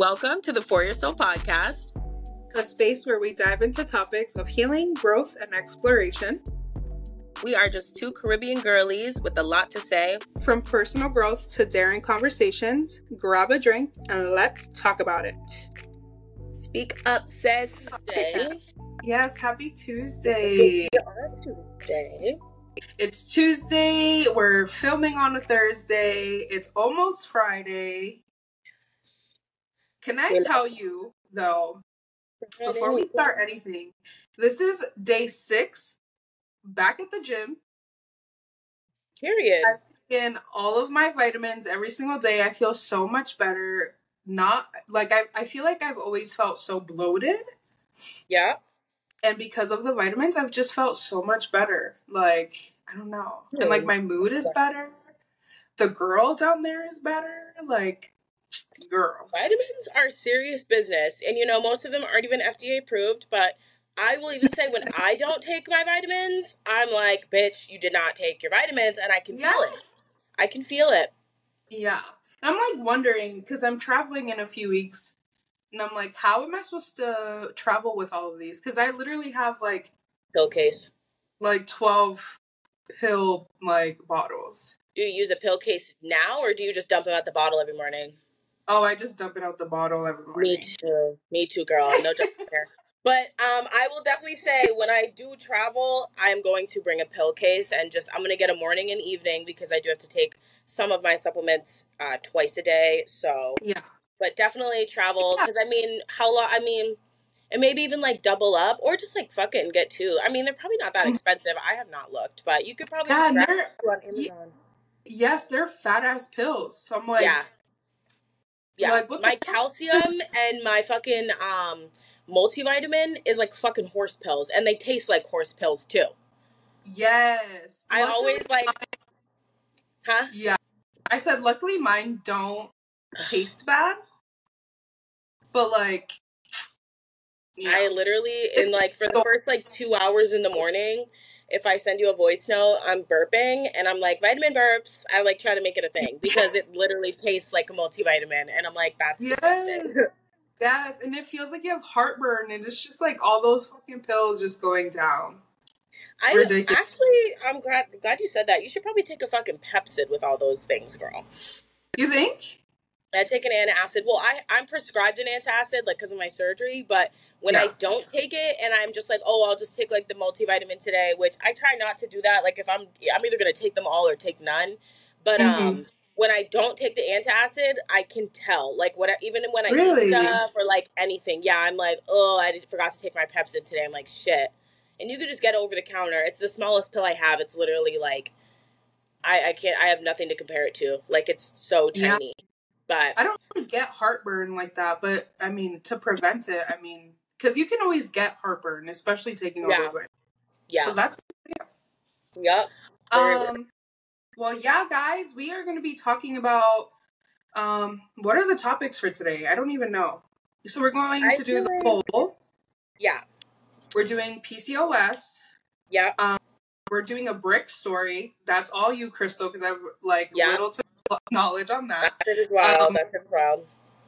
welcome to the For Your Soul podcast, a space where we dive into topics of healing, growth, and exploration. We are just two Caribbean girlies with a lot to say. From personal growth to daring conversations, grab a drink and let's talk about it. Speak up, sis. yes, happy Tuesday. Tuesday. It's Tuesday. We're filming on a Thursday. It's almost Friday. Can I tell you, though, before we start anything, this is day six back at the gym. Period. In all of my vitamins every single day. I feel so much better. Not like I, I feel like I've always felt so bloated. Yeah. And because of the vitamins, I've just felt so much better. Like, I don't know. And like my mood is better. The girl down there is better. Like, girl. Vitamins are serious business. And you know, most of them aren't even FDA approved, but I will even say when I don't take my vitamins, I'm like, bitch, you did not take your vitamins, and I can yeah. feel it. I can feel it. Yeah. I'm like wondering, because I'm traveling in a few weeks, and I'm like, how am I supposed to travel with all of these? Because I literally have like pill case, like 12 pill like bottles. Do you use a pill case now, or do you just dump them out the bottle every morning? Oh, I just dump it out the bottle every morning. Me too. Me too, girl. No joke there. But um, I will definitely say when I do travel, I'm going to bring a pill case and just I'm gonna get a morning and evening because I do have to take some of my supplements uh, twice a day. So yeah, but definitely travel because yeah. I mean, how long? I mean, and maybe even like double up or just like fuck it and get two. I mean, they're probably not that mm. expensive. I have not looked, but you could probably God, on Amazon. Yes, they're fat ass pills. So I'm like, yeah, yeah. Like, my calcium and my fucking um multivitamin is like fucking horse pills, and they taste like horse pills too. Yes. I luckily always like. Huh? Yeah. I said, luckily mine don't taste bad, but like. Yeah. I literally, in like, for the first like two hours in the morning, if I send you a voice note, I'm burping and I'm like, vitamin burps. I like try to make it a thing because it literally tastes like a multivitamin. And I'm like, that's yes. disgusting. Yes, and it feels like you have heartburn, and it's just like all those fucking pills just going down. I Ridiculous. actually, I'm glad glad you said that. You should probably take a fucking Pepcid with all those things, girl. You think? I take an antacid. Well, I I'm prescribed an antacid like because of my surgery, but when yeah. I don't take it and I'm just like, oh, I'll just take like the multivitamin today, which I try not to do that. Like if I'm I'm either gonna take them all or take none. But mm-hmm. um when I don't take the antacid, I can tell. Like what even when I really? eat stuff or like anything, yeah, I'm like, oh, I forgot to take my Pepcid today. I'm like, shit. And you could just get over the counter. It's the smallest pill I have. It's literally like, I I can't. I have nothing to compare it to. Like it's so tiny. But I don't really get heartburn like that. But I mean, to prevent it, I mean, because you can always get heartburn, especially taking all yeah. those. Yeah. So that's yeah. Yep. Um. Well, yeah, guys, we are going to be talking about um what are the topics for today? I don't even know. So we're going I to do the poll. Yeah. We're doing PCOS. Yeah. Um, we're doing a brick story. That's all you, Crystal, because I have like yeah. little to knowledge on that. That is wild. Um, That's wild.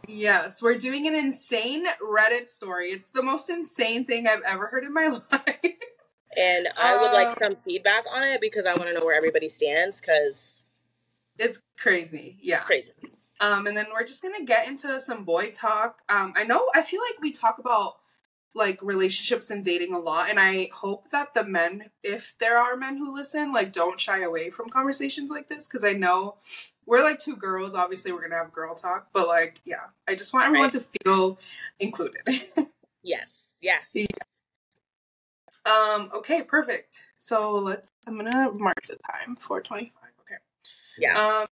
Yes, we're doing an insane Reddit story. It's the most insane thing I've ever heard in my life. And I would like uh, some feedback on it because I want to know where everybody stands because it's crazy. Yeah. Crazy. Um, and then we're just gonna get into some boy talk. Um, I know I feel like we talk about like relationships and dating a lot, and I hope that the men, if there are men who listen, like don't shy away from conversations like this because I know we're like two girls. Obviously, we're gonna have girl talk, but like, yeah, I just want everyone right. to feel included. yes. Yes. Yeah. Um, okay, perfect. So let's I'm gonna mark the time, 425. Okay. Yeah. Um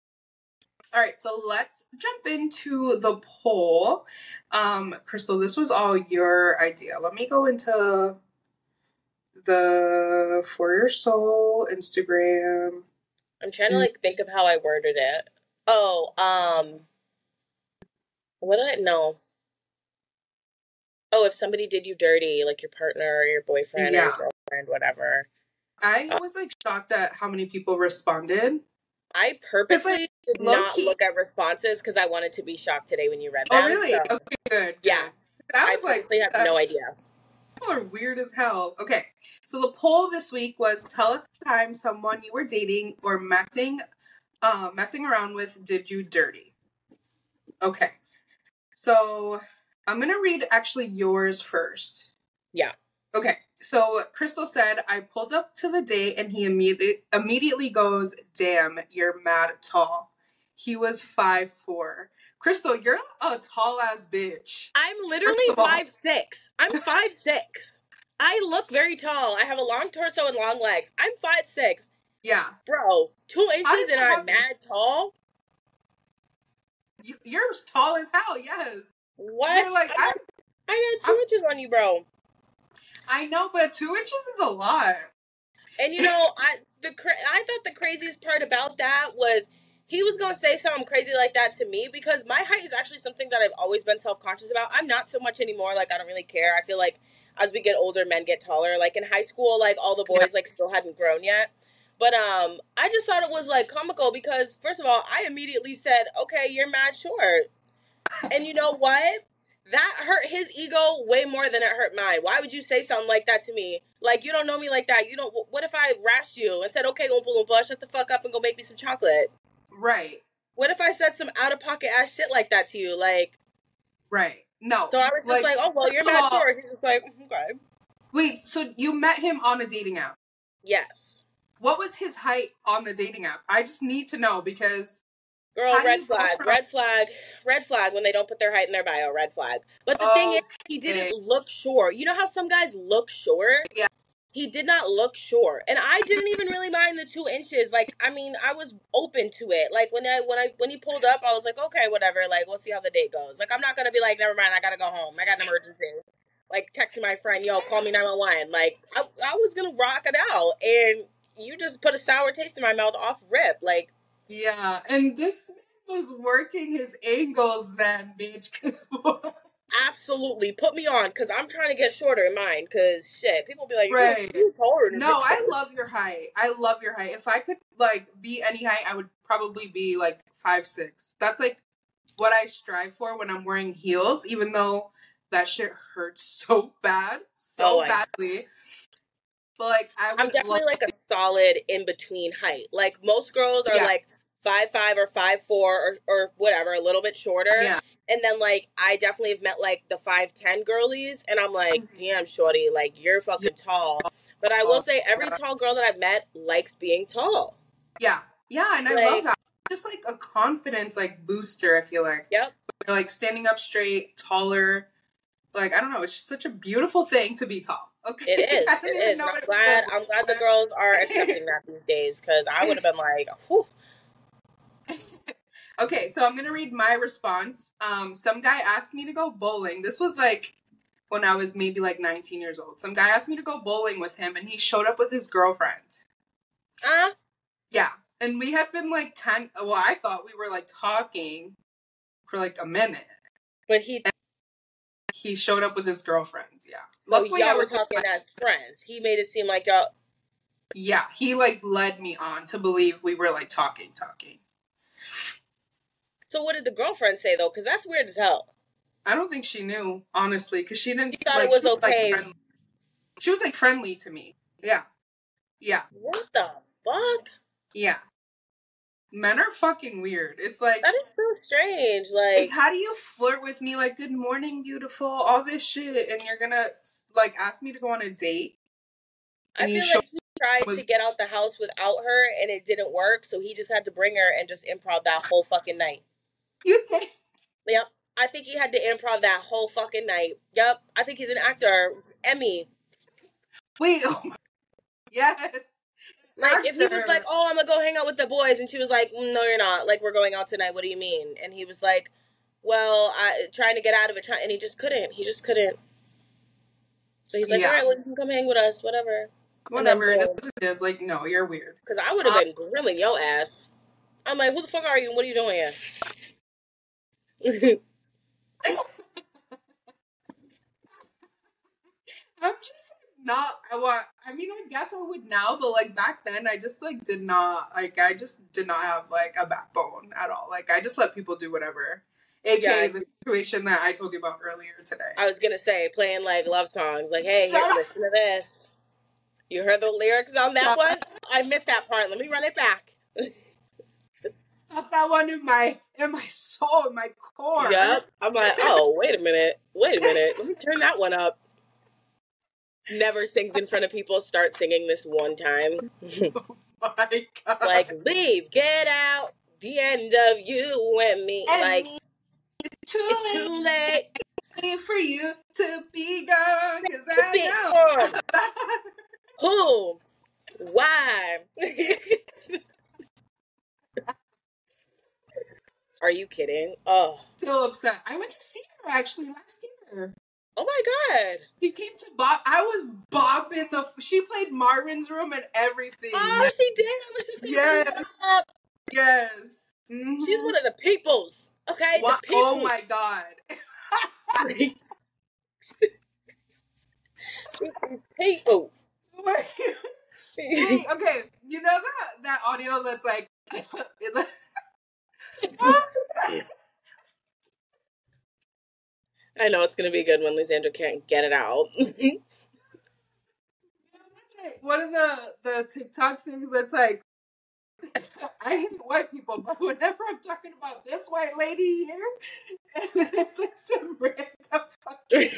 all right, so let's jump into the poll. Um, Crystal, this was all your idea. Let me go into the For Your Soul Instagram. I'm trying to like think of how I worded it. Oh, um what did I know? oh, if somebody did you dirty, like your partner or your boyfriend yeah. or your girlfriend, whatever. I uh, was like shocked at how many people responded. I purposely like, did not key- look at responses because I wanted to be shocked today when you read them. Oh really? so Okay, good. Yeah. That I was like really have no idea. People are weird as hell. Okay, so the poll this week was: tell us the time someone you were dating or messing, uh, messing around with did you dirty. Okay, so I'm gonna read actually yours first. Yeah. Okay, so Crystal said I pulled up to the date and he immediately immediately goes, "Damn, you're mad tall." He was five four. Crystal, you're a tall ass bitch. I'm literally First of all- five six. I'm five six. I look very tall. I have a long torso and long legs. I'm five six, Yeah, bro. Two inches and I'm mad tall. you, you're tall as hell. Yes. What? You're like, I, I, got, I got 2 I'm- inches on you, bro. I know, but two inches is a lot. And you know, I the cra- I thought the craziest part about that was he was gonna say something crazy like that to me because my height is actually something that I've always been self conscious about. I'm not so much anymore. Like I don't really care. I feel like as we get older, men get taller. Like in high school, like all the boys like still hadn't grown yet. But um, I just thought it was like comical because first of all, I immediately said, "Okay, you're mad short," and you know what? That hurt his ego way more than it hurt mine. Why would you say something like that to me? Like you don't know me like that. You don't. What if I rashed you and said, "Okay, Oompa Loompa, shut the fuck up and go make me some chocolate"? Right. What if I said some out of pocket ass shit like that to you? Like, Right. No. so I was just like, "Oh well, you're mad of. He's just like, "Mm, "Okay, Wait, so you met him on a dating app. yes, What was his height on the dating app? I just need to know because girl, red flag, from- red flag, red flag." When they don't put their height in their bio, red flag. But the thing is, he didn't look short. You know how some guys look short? Yeah. He did not look short, and I didn't even really mind the two inches. Like, I mean, I was open to it. Like when I when I when he pulled up, I was like, okay, whatever. Like, we'll see how the date goes. Like, I'm not gonna be like, never mind, I gotta go home. I got an emergency. Like texting my friend, yo, call me 911. Like, I, I was gonna rock it out, and you just put a sour taste in my mouth off rip. Like, yeah, and this was working his angles then, bitch. 'cause- absolutely put me on, cause I'm trying to get shorter in mine. Cause shit, people be like, Right. you taller than no, I love your height. I love your height. If I could like be any height, I would probably be like five six. That's like what I strive for when I'm wearing heels, even though that shit hurts so bad, oh, so Oh, badly. But like I would I'm definitely love- like a solid in between height. Like most girls are Yeah. like five five or five four or, or whatever, a little bit shorter. yeah, And then like I definitely have met like the five ten girlies, and I'm like, Mhm. damn, shorty, like you're fucking tall. But I will say, every tall girl that I've met likes being tall. yeah, yeah, and I Like- love that. Just like a confidence like booster. I feel like Yep. You're, like standing up straight, taller. Like I don't know, it's just such a beautiful thing to be tall. Okay, It is. I It is. I'm glad. I'm glad the girls are accepting that these days because I would have been like, whew. Okay, so I'm gonna read my response. Um, some guy asked me to go bowling. This was like when I was maybe like 19 years old. Some guy asked me to go bowling with him, and he showed up with his girlfriend. ah, Yeah, and we had been like kind. Well, I thought we were like talking for like a minute. but he. He showed up with his girlfriend. Yeah, So Luckily, I y'all were was talking as friends. He made it seem like y'all. Yeah, he like led me on to believe we were like talking, talking. So what did the girlfriend say though? Because that's weird as hell. I don't think she knew honestly, because she didn't. She thought like, it was like, okay. friendly. she was like friendly to me. Yeah, yeah. What the fuck? Yeah. Men are fucking weird. It's like, That is so strange. like, Like, how do you flirt with me like good morning, beautiful, all this shit, and you're gonna like ask me to go on a date? I feel like he tried with- to get out the house without her, and it didn't work. So he just had to bring her and just improv that whole fucking night. You think? Yep. I think he had to improv that whole fucking night. Yep. I think he's an actor. Emmy. Wait. Oh my- yes. Like if he was like, "Oh, I'm gonna go hang out with the boys," and she was like, "Mm, "No, you're not. Like we're going out tonight. What do you mean?" And he was like, "Well, I trying to get out of it, trying," and he just couldn't. He just couldn't. So he's like, Yeah. "All right, well, you can come hang with us, whatever." whatever it is, it is, Like, no, you're weird. Because I would have Uh, been grilling your ass. I'm like, "Who the fuck are you? and What are you doing here?" I'm just not. Well, I mean, I guess I would now, but like back then, I just like did not like. I just did not have like a backbone at all. Like I just let people do whatever. AKA Yeah. the situation that I told you about earlier today. I was gonna say playing like love songs, like, hey, Shut here, listen to this. You heard the lyrics on that one? I missed that part. Let me run it back. Stop that one in my in my soul, in my core. Yep. I'm like, oh, wait a minute. Wait a minute. Let me turn that one up. Never sings in front of people. Start singing this one time. oh My God. like, leave, get out. The end of you and me. And like, me, it's too it's too late late for you to be gone. Cause to I know. Who? Why? Are you kidding? Oh, Still upset. I went to see her actually last year. oh my god! She came to bop. I was bopping the. She played Marvin's Room and everything. Oh, she did. I was just Yes. up? yes. Mhm. She's one of the peoples. Okay, What? the people. Oh my god. people. Okay, you know that that audio that's like. I know it's gonna be good when Lysandra can't get it out. One of the the TikTok things that's like, I hate white people, but whenever I'm talking about this white lady here, and then it's like some random fucking.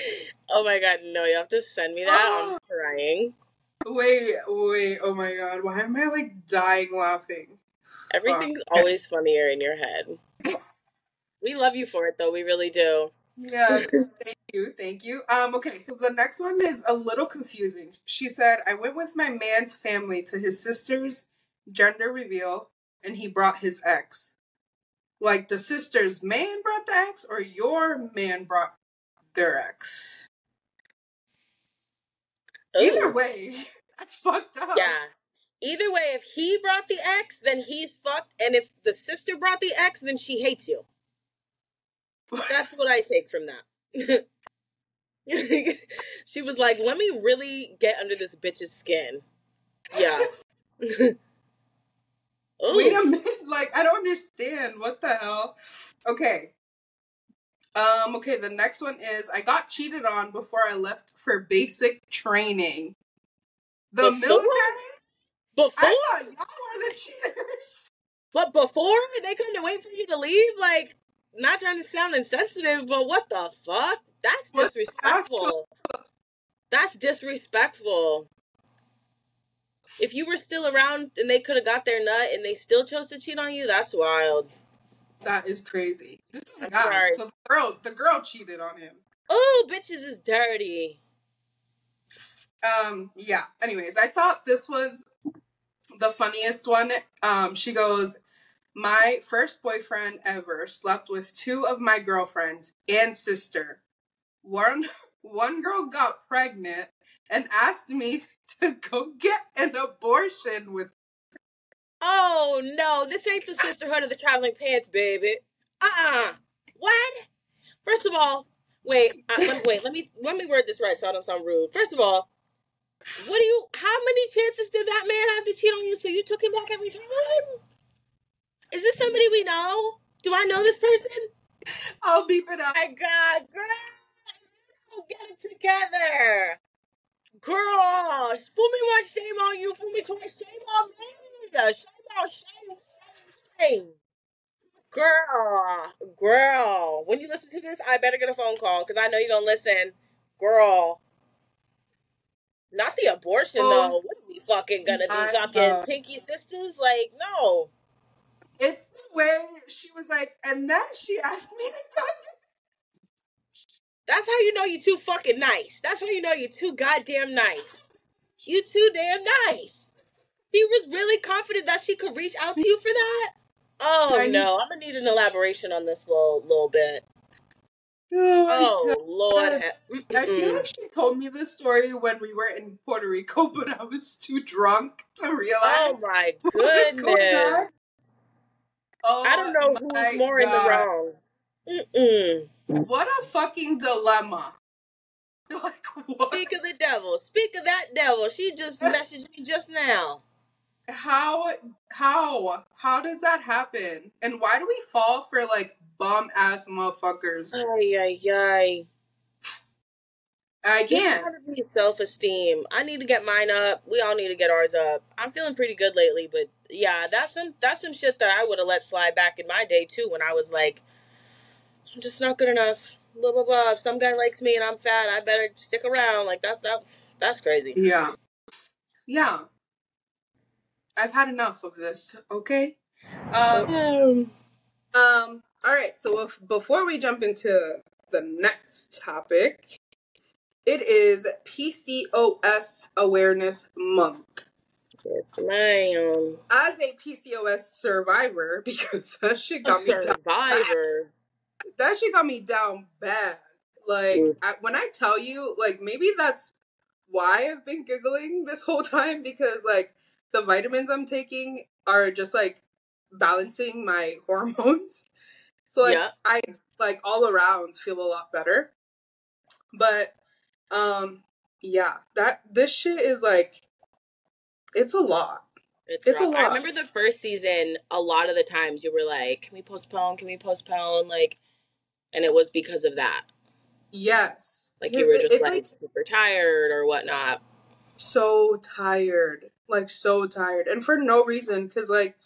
oh my god, no! You have to send me that. I'm crying. Wait, wait, oh my god, why am I like dying laughing? Everything's always funnier in your head. We love you for it, though. We really do. Yes, thank you, thank you. Um, okay, so the next one is a little confusing. She said, I went with my man's family to his sister's gender reveal, and he brought his ex. Like the sister's man brought the ex, or your man brought their ex. Either way, that's fucked up. Yeah. Either way, if he brought the ex, then he's fucked, and if the sister brought the ex, then she hates you. That's what I take from that. she was like, "Let me really get under this bitch's skin." Yeah. Wait a minute, like I don't understand. What the hell? Okay. Um, okay, the next one is I got cheated on before I left for basic training. The Before? military? Before, I thought y'all were the cheaters. but before they couldn't wait for you to leave. Like, not trying to sound insensitive, but what the fuck? That's disrespectful. That's disrespectful. If you were still around and they could have got their nut and they still chose to cheat on you, that's wild. That is crazy. This is a guy. So the girl the girl cheated on him. Oh, bitches is dirty. Um, yeah. Anyways, I thought this was the funniest one. Um, she goes, My first boyfriend ever slept with two of my girlfriends and sister. One one girl got pregnant and asked me to go get an abortion with Oh no, this ain't the sisterhood of the traveling pants, baby. Uh-uh. What? First of all, wait, uh, let, wait. Let me let me word this right so I don't sound rude. First of all, what do you? How many chances did that man have to cheat on you? So you took him back every time? Is this somebody we know? Do I know this person? I'll beep it out. My God, girl, get it together. Girl, fool me once, shame on you. Fool me twice, shame on me. Shame on, shame, shame, shame. Girl, girl, when you listen to this, I better get a phone call because I know you're gonna listen. Girl, not the abortion Oh, though. What are we fucking gonna be fucking God. pinky sisters? Like, no. It's the way she was like, and then she asked me to go. That's how you know you're too fucking nice. That's how you know you're too goddamn nice. You too damn nice. She was really confident that she could reach out to you for that. Oh no, I'm gonna need an elaboration on this little little bit. Oh, Oh Lord, God. Mm, I feel like she told me this story when we were in Puerto Rico, but I was too drunk to oh, realize oh my what was going goodness. Oh I don't know oh, who's more in the wrong. Mm-mm. What a fucking dilemma. Like what? Speak of the devil. Speak of that devil. She just messaged me just now. how how how does that happen? And why do we fall for like bum ass motherfuckers? Ay ay ay. I can't. Self esteem. I need to get mine up. We all need to get ours up. I'm feeling pretty good lately, but yeah, that's some that's some shit that I would have let slide back in my day too when I was like, I'm just not good enough. Blah blah blah. If some guy likes me and I'm fat, I better stick around. Like that's that that's crazy. Yeah. Yeah. I've had enough of this, okay? Um, um, um all right, so if, before we jump into the next topic, it is PCOS Awareness Month. Yes, ma'am. As a PCOS survivor, because that shit got a me survivor. Down, that shit got me down bad. Like mm. I, when I tell you, like maybe that's why I've been giggling this whole time because like the vitamins I'm taking are just like balancing my hormones. So like yeah. I like all around feel a lot better. But um, yeah, that this shit is like, it's a lot. It's, it's a lot. I remember the first season. A lot of the times you were like, "Can we postpone? Can we postpone?" Like, and it was because of that. Yes, like you were just like, like super tired or whatnot. So tired, like so tired, and for no reason. Because like,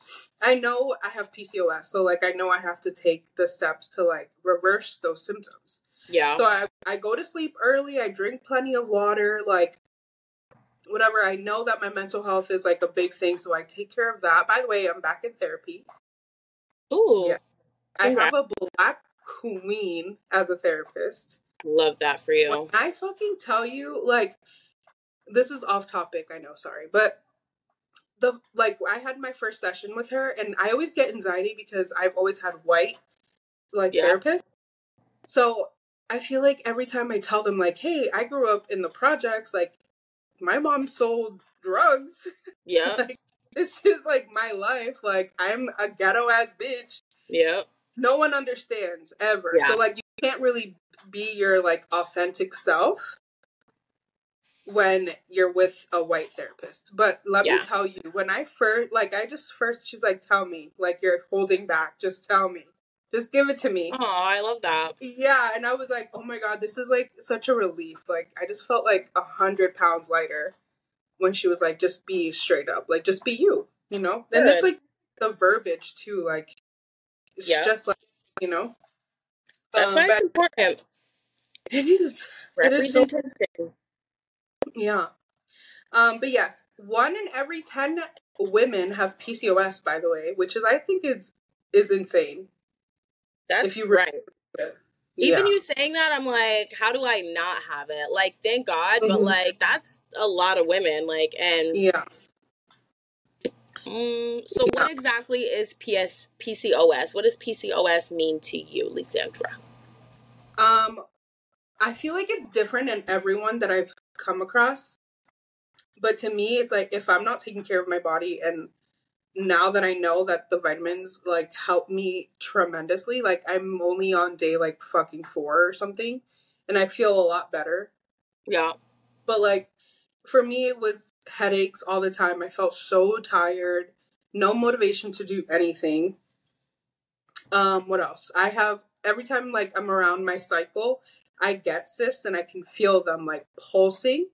I know I have PCOS, so like I know I have to take the steps to like reverse those symptoms. Yeah. So I, I go to sleep early, I drink plenty of water, like whatever. I know that my mental health is like a big thing, so I take care of that. By the way, I'm back in therapy. Ooh. Yeah. I have a black queen as a therapist. Love that for you. When I fucking tell you, like, this is off topic, I know, sorry, but the like I had my first session with her and I always get anxiety because I've always had white like yeah. therapists. So I feel like every time I tell them, like, hey, I grew up in the projects, like, my mom sold drugs. Yeah. like, this is like my life. Like, I'm a ghetto ass bitch. Yeah. No one understands ever. Yeah. So, like, you can't really be your, like, authentic self when you're with a white therapist. But let yeah. me tell you, when I first, like, I just first, she's like, tell me, like, you're holding back, just tell me. Just give it to me. Oh, I love that. Yeah, and I was like, oh my god, this is like such a relief. Like, I just felt like a hundred pounds lighter when she was like, just be straight up, like, just be you, you know. Good. And that's like the verbiage too. Like, it's yeah. just like you know. That's um, why it's important. It is representation. It is so, yeah. Um, but yes, one in every ten women have PCOS, by the way, which is I think is is insane. That's if you right. Even you saying that, I'm like, how do I not have it? Like, thank God, mm-hmm. but like, that's a lot of women. Like, and yeah. Um, so, yeah. what exactly is PS PCOS? What does PCOS mean to you, Lysandra? Um, I feel like it's different in everyone that I've come across. But to me, it's like if I'm not taking care of my body and now that I know that the vitamins like help me tremendously, like I'm only on day like fucking four or something, and I feel a lot better. Yeah. But like for me, it was headaches all the time. I felt so tired, no motivation to do anything. Um, what else? I have every time like I'm around my cycle, I get cysts and I can feel them like pulsing,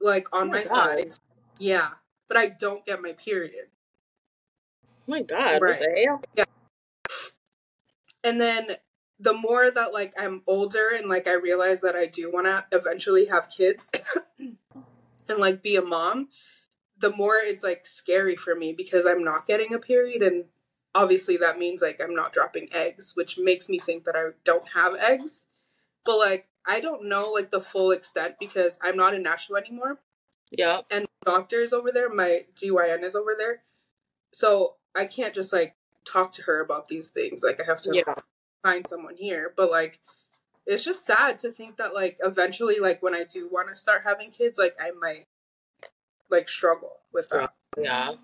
like on oh my, my sides. Yeah, but I don't get my period Oh my god, right. Yeah. And then the more that like I'm older and like I realize that I do want to eventually have kids and like be a mom, the more it's like scary for me because I'm not getting a period and obviously that means like I'm not dropping eggs, which makes me think that I don't have eggs. But like I don't know like the full extent because I'm not in Nashville anymore. Yeah. And doctors over there, my GYN is over there. So I can't just like talk to her about these things. Like I have to yeah. find someone here. But like it's just sad to think that like eventually like when I do want to start having kids, like I might like struggle with that. Yeah.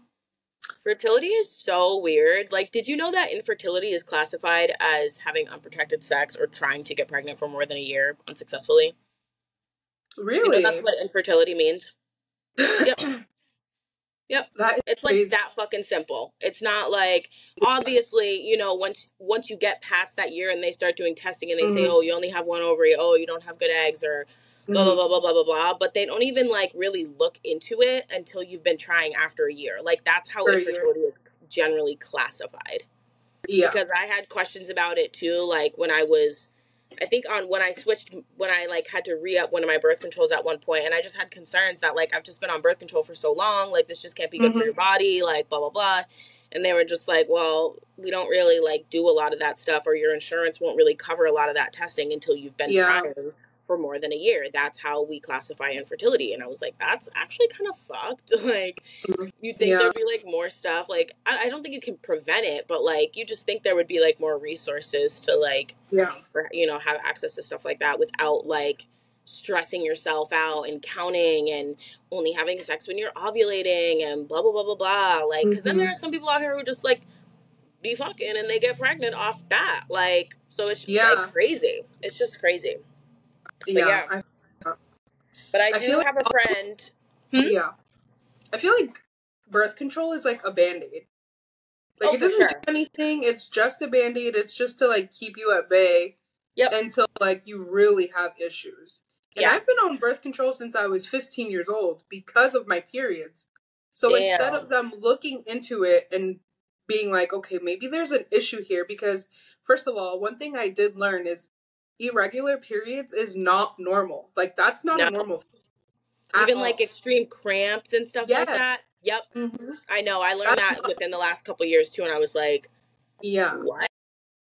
Fertility is so weird. Like, did you know that infertility is classified as having unprotected sex or trying to get pregnant for more than a year unsuccessfully? Really? You know that's what infertility means. yep. Yep. It's like crazy. that fucking simple. It's not like obviously, you know, once once you get past that year and they start doing testing and they say, Mhm. "Oh, you only have one ovary. Oh, you don't have good eggs," or blah blah blah blah blah blah blah. But they don't even like really look into it until you've been trying after a year. Like that's how For infertility is generally classified. Yeah. Because I had questions about it too. Like when I was, I think on when I switched when I like had to re up one of my birth controls at one point, and I just had concerns that like I've just been on birth control for so long, like this just can't be good for Mhm. your body, like blah blah blah. And they were just like, well, we don't really like do a lot of that stuff, or your insurance won't really cover a lot of that testing until you've been Yeah. trying for more than a year. That's how we classify infertility. And I was like, that's actually kind of fucked. like, you think Yeah. there'd be like more stuff. Like, I, I don't think you can prevent it, but like, you just think there would be like more resources to like, Yeah. for, you know, have access to stuff like that without like stressing yourself out and counting and only having sex when you're ovulating and blah, blah, blah, blah, blah. Like, because then Mhm. there are some people out here who just like be fucking and they get pregnant off that. Like, so it's just Yeah. like crazy. It's just crazy. Yeah. yeah. I, But I I do feel like have a friend. Hmm? yeah. I feel like birth control is like a band aid. Like Oh, it doesn't sure. do anything. It's just a band aid. It's just to like keep you at bay Yep. until like you really have issues. And Yeah. I've been on birth control since I was 15 years old because of my periods. So instead of them looking into it and being like, okay, maybe there's an issue here, because first of all, one thing I did learn is irregular periods is not normal. Like that's not No. normal. Even all. like extreme cramps and stuff like that. Yep. Mhm. I know. I learned That's that not- within the last couple years too, and I was like, Yeah. what?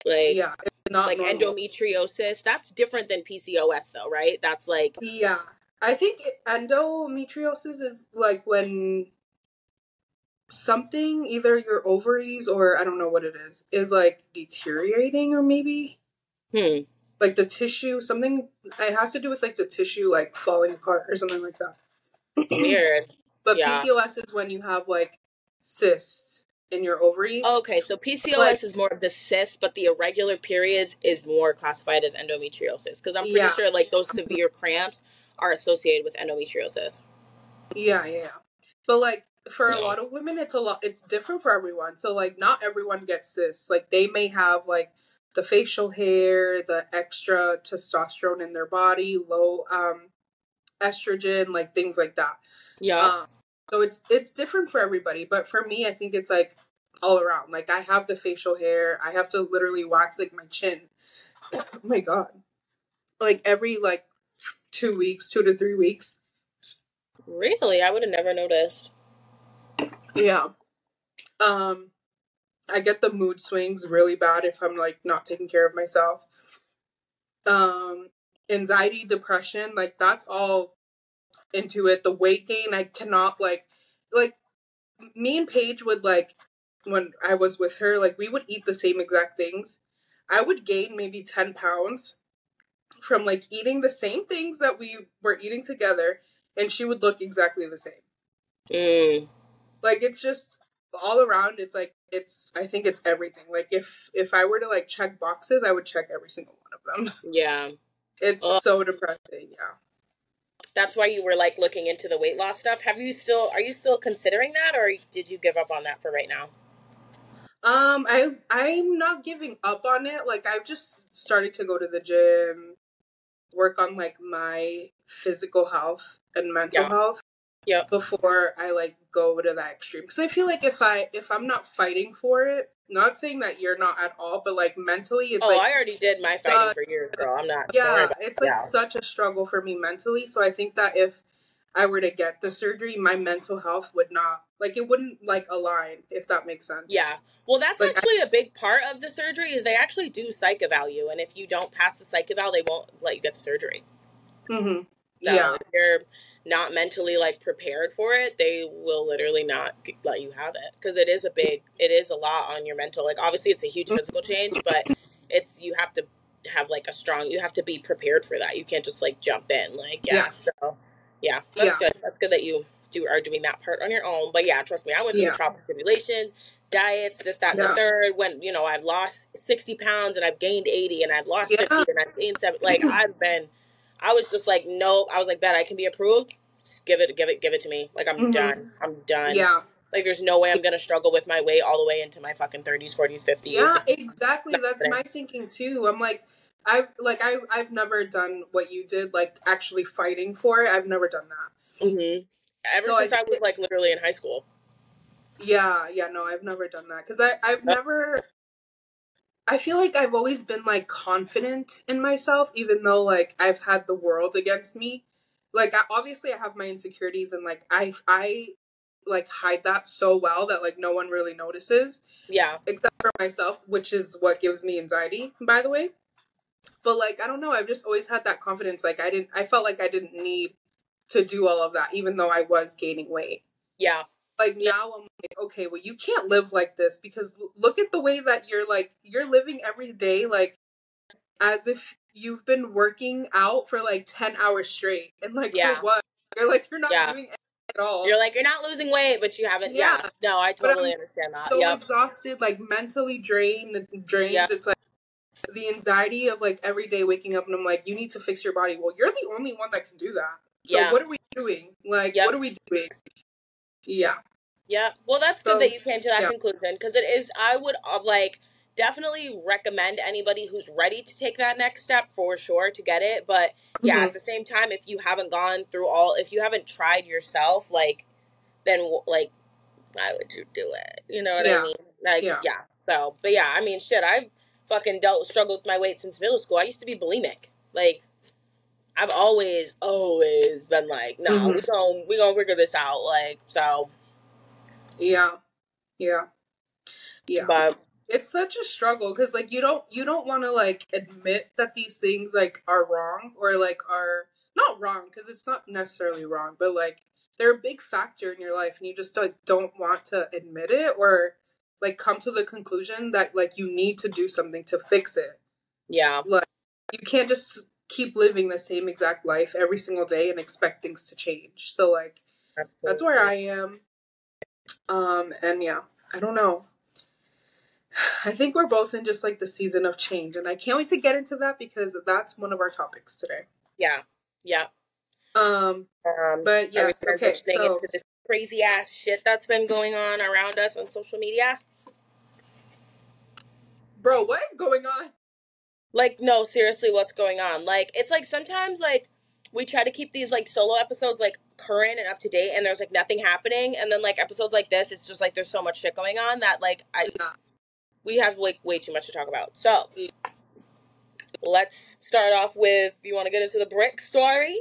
Like, Yeah. Not like normal. endometriosis. That's different than PCOS, though, right? That's like, Yeah. I think endometriosis is like when something, either your ovaries or I don't know what it is, is like deteriorating or maybe hmm. Like the tissue, something, it has to do with like the tissue like falling apart or something like that. Weird. But Yeah. PCOS is when you have like cysts in your ovaries. Oh, okay, so PCOS Like- is more of the cyst, but the irregular periods is more classified as endometriosis because I'm pretty Yeah. sure like those severe cramps are associated with endometriosis. Yeah, yeah, yeah. But like for a lot of women it's a lot it's different for everyone. So like not everyone gets cysts. Like they may have like the facial hair, the extra testosterone in their body, low um estrogen, like things like that. Yeah. Um so it's it's different for everybody, but for me I think it's like all around. Like I have the facial hair, I have to literally wax like my chin. oh my god. Like every like 2 weeks, 2 to 3 weeks. really? I would have never noticed. Yeah. Um I get the mood swings really bad if I'm like not taking care of myself. Um anxiety, depression, like that's all into it. The weight gain, I cannot like like me and Paige would like when I was with her, like we would eat the same exact things. I would gain maybe 10 pounds from like eating the same things that we were eating together and she would look exactly the same Mm. like it's just all around it's like it's i think it's everything like if if i were to like check boxes i would check every single one of them Yeah. it's Ugh. so depressing yeah That's why you were like looking into the weight loss stuff. Have you still are you still considering that or did you give up on that for right now? um i i'm not giving up on it like i've just started to go to the gym work on like my physical health and mental Yeah. health Yep. before i like go to that extreme because i feel like if i if i'm not fighting for it not saying that you're not at all but like mentally it's oh, like I already did my fighting uh, for years, girl. I'm not yeah it's like Yeah. such a struggle for me mentally so i think that if i were to get the surgery my mental health would not like it wouldn't like align if that makes sense Yeah. Well, that's Like, actually a big part of the surgery is they actually do psych eval you, and if you don't pass the psych eval, they won't let you get the surgery. mm-hmm. So yeah if you're not mentally like prepared for it, they will literally not let you have it because it is a big, it is a lot on your mental. Like obviously, it's a huge mm-hmm. physical change, but it's you have to have like a strong. You have to be prepared for that. You can't just like jump in. Like yeah. Yeah. So yeah, that's Yeah. good. That's good that you do are doing that part on your own. But yeah, trust me, I went through Yeah. trouble tribulations, diets, this, that, and Yeah. the third. When you know I've lost sixty pounds and I've gained eighty, and I've lost fifty and I've gained seven. Like I've been, I was just like, nope. I was like, bet I can be approved. Just give it, give it, give it to me. Like I'm Mhm. done. I'm done. yeah Like, there's no way I'm gonna struggle with my weight all the way into my fucking 30s, 40s, 50s. Yeah, exactly. That's my thinking too. I'm like, I've like I I've never done what you did, like actually fighting for it. I've never done that. Mm-hmm. Ever so since I, I, was like literally in high school. Yeah, yeah, no, I've never done that because I I've never. I feel like I've always been like confident in myself, even though like I've had the world against me. Like I, obviously I have my insecurities and like I I like hide that so well that like no one really notices. Yeah. Except for myself, which is what gives me anxiety, by the way. But like I don't know, I've just always had that confidence. Like I didn't I felt like I didn't need to do all of that, even though I was gaining weight. Yeah. Like now I'm like, okay, well you can't live like this because look at the way that you're like you're living every day like as if you've been working out for like ten hours straight. And like yeah. for what? You're like you're not yeah. doing at all. You're like you're not losing weight, but you haven't. Yeah, yeah. no, I totally understand that. So yep. exhausted, like mentally drained, drained. Yep. It's like the anxiety of like every day waking up and I'm like, you need to fix your body. Well, you're the only one that can do that. So yeah. what are we doing? Like, yep. what are we doing? Yeah. Yeah. Well, that's good that you came to that yeah. conclusion because it is. I would uh, like definitely recommend anybody who's ready to take that next step for sure to get it. But yeah, mm-hmm. at the same time, if you haven't gone through all, if you haven't tried yourself, like, then like, why would you do it? You know what yeah. I mean? Like, yeah. yeah. So, but yeah, I mean, shit, I've fucking dealt struggled with my weight since middle school. I used to be bulimic. Like, I've always, always been like, no, mm-hmm. we gonna we gonna figure this out. Like, so. Yeah. Yeah. Yeah. But it's such a struggle because like you don't you don't want to like admit that these things like are wrong or like are not wrong because it's not necessarily wrong but like they're a big factor in your life and you just like don't want to admit it or like come to the conclusion that like you need to do something to fix it yeah like you can't just keep living the same exact life every single day and expect things to change so like Absolutely. that's where i am um and yeah i don't know I think we're both in just like the season of change, and I can't wait to get into that because that's one of our topics today. Yeah, yeah. Um, um but yes, okay. So into this crazy ass shit that's been going on around us on social media. Bro, what is going on? Like, no, seriously, what's going on? Like, it's like sometimes like we try to keep these like solo episodes like current and up to date, and there's like nothing happening, and then like episodes like this, it's just like there's so much shit going on that like I. We have like way too much to talk about. So let's start off with you want to get into the brick story?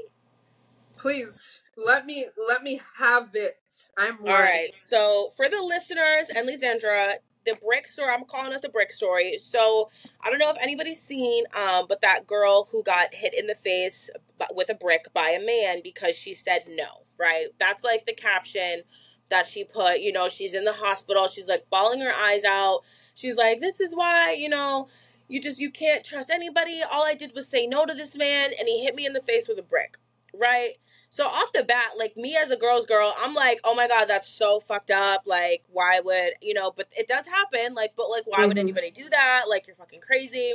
Please let me let me have it. I'm ready. All right. So for the listeners and Lysandra, the brick story, I'm calling it the brick story. So I don't know if anybody's seen, um, but that girl who got hit in the face with a brick by a man because she said no, right? That's like the caption that she put. You know, she's in the hospital. She's like bawling her eyes out. She's like, this is why, you know, you just you can't trust anybody. All I did was say no to this man and he hit me in the face with a brick. Right? So off the bat, like me as a girl's girl, I'm like, oh my god, that's so fucked up. Like, why would you know? But it does happen. Like, but like, why mm-hmm. would anybody do that? Like, you're fucking crazy.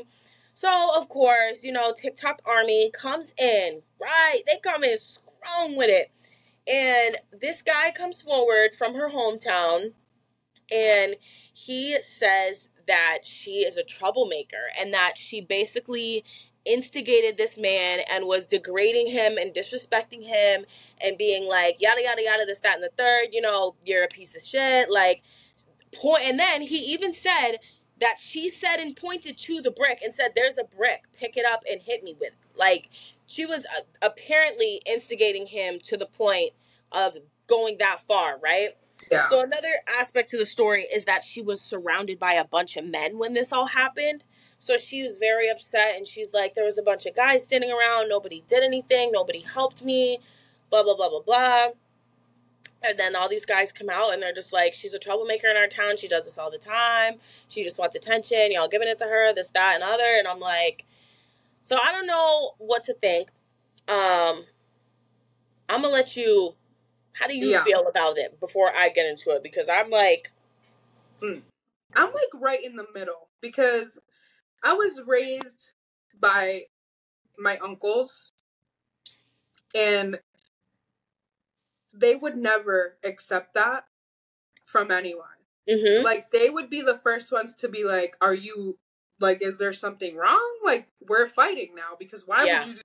So of course, you know, TikTok army comes in. Right? They come in strong with it, and this guy comes forward from her hometown, and he says that she is a troublemaker and that she basically instigated this man and was degrading him and disrespecting him and being like yada yada yada this that and the third you know you're a piece of shit. Like point and then he even said that she said and pointed to the brick and said there's a brick. Pick it up and hit me with. Like she was uh, apparently instigating him to the point of going that far right yeah. So another aspect to the story is that she was surrounded by a bunch of men when this all happened. So she was very upset and she's like, there was a bunch of guys standing around. Nobody did anything. Nobody helped me. Blah, blah, blah, blah, blah. And then all these guys come out and they're just like, she's a troublemaker in our town. She does this all the time. She just wants attention. Y'all giving it to her, this, that, and other. And I'm like, so I don't know what to think. Um, I'm to let you how do you yeah. feel about it before I get into it? Because I'm like, mm. I'm like right in the middle because I was raised by my uncles and they would never accept that from anyone. Mm-hmm. Like they would be the first ones to be like, "Are you like? Is there something wrong? Like we're fighting now because why Yeah. would you?" Do-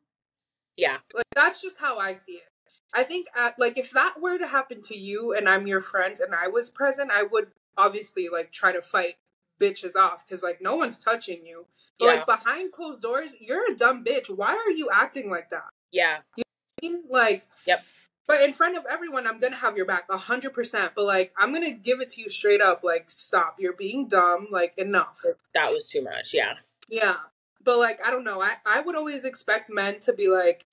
Yeah. like that's just how I see it. I think uh, like if that were to happen to you and I'm your friend and I was present, I would obviously like try to fight bitches off because like no one's touching you. But Yeah. like behind closed doors, you're a dumb bitch. Why are you acting like that? Yeah. I mean, like Yep. But in front of everyone, I'm gonna have your back a hundred percent. But like, I'm gonna give it to you straight up. Like, stop. You're being dumb. Like, enough. That was too much. Yeah. Yeah. But like, I don't know. I I would always expect men to be like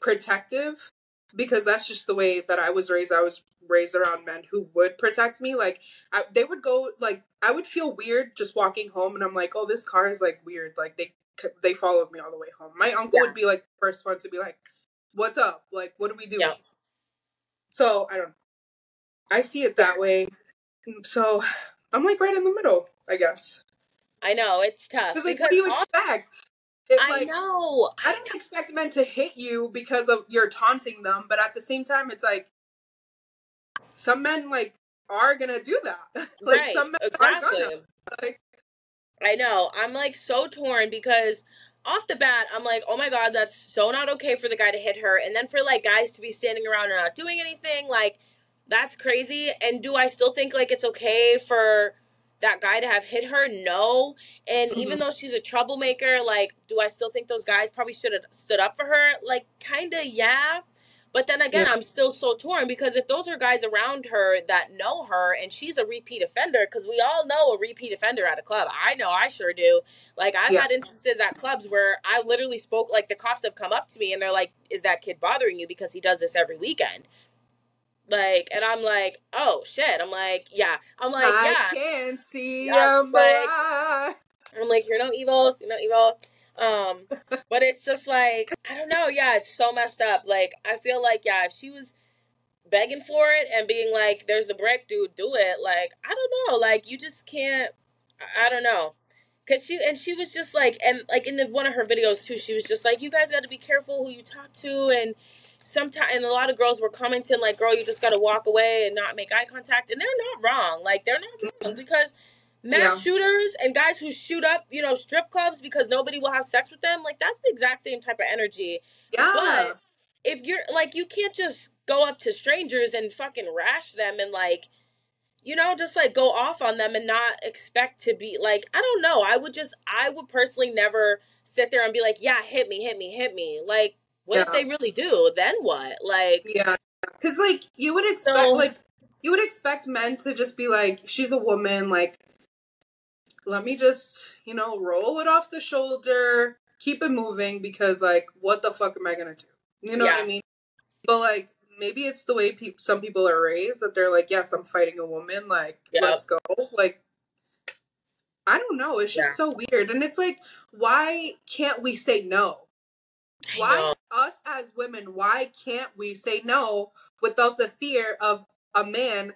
protective because that's just the way that I was raised. I was raised around men who would protect me. Like, I, they would go like I would feel weird just walking home, and I'm like, oh, this car is like weird. Like they they followed me all the way home. My uncle Yeah. would be like the first one to be like, "What's up? Like, what do we do?" Yeah. So I don't. I see it that way. Mm, so I'm like right in the middle, I guess. I know it's tough. Because like, what do you expect? I like, know. I don't expect men to hit you because of you're taunting them, but at the same time, it's like some men like are gonna do that. like right. some men exactly. are gonna. Like, I know. I'm like so torn because off the bat, I'm like, oh my god, that's so not okay for the guy to hit her, and then for like guys to be standing around and not doing anything, like that's crazy. And do I still think like it's okay for that guy to have hit her? No. And even mm-hmm. though she's a troublemaker, like, do I still think those guys probably should have stood up for her? Like, kinda, yeah. But then again, Yeah. I'm still so torn because if those are guys around her that know her and she's a repeat offender, because we all know a repeat offender at a club. I know I sure do. Like I've Yeah. had instances at clubs where I literally spoke like the cops have come up to me and they're like, Is that kid bothering you? Because he does this every weekend. Like, and I'm like, oh shit. I'm like, yeah. I'm like, I yeah. can see Yeah, like- I'm like, you're no evil, you're no evil. Um, but it's just like, I don't know. Yeah, it's so messed up. Like, I feel like, yeah, if she was begging for it and being like, there's the brick, dude, do it. Like, I don't know. Like, you just can't, I, I don't know. Cause she, and she was just like, and like in the, one of her videos too, she was just like, you guys got to be careful who you talk to. And sometimes, and a lot of girls were commenting like, girl, you just got to walk away and not make eye contact. And they're not wrong. Like, they're not mm-hmm. wrong because mass Yeah. shooters and guys who shoot up, you know, strip clubs because nobody will have sex with them, like that's the exact same type of energy. Yeah. But if you're like, you can't just go up to strangers and fucking rash them and like, you know, just like go off on them and not expect to be like, I don't know. I would just, I would personally never sit there and be like, yeah, hit me, hit me, hit me. Like, what if they really do? Then what? Like, Yeah, because like you would expect, So- like you would expect men to just be like, she's a woman, like let me just you know roll it off the shoulder, keep it moving, because like what the fuck am I gonna do? You know what I mean? But like maybe it's the way peop some people are raised that they're like, yes, I'm fighting a woman, like Yeah. let's go, like. I don't know. It's just Yeah. so weird. And it's like, why can't we say no? Why us as women why can't we say no without the fear of a man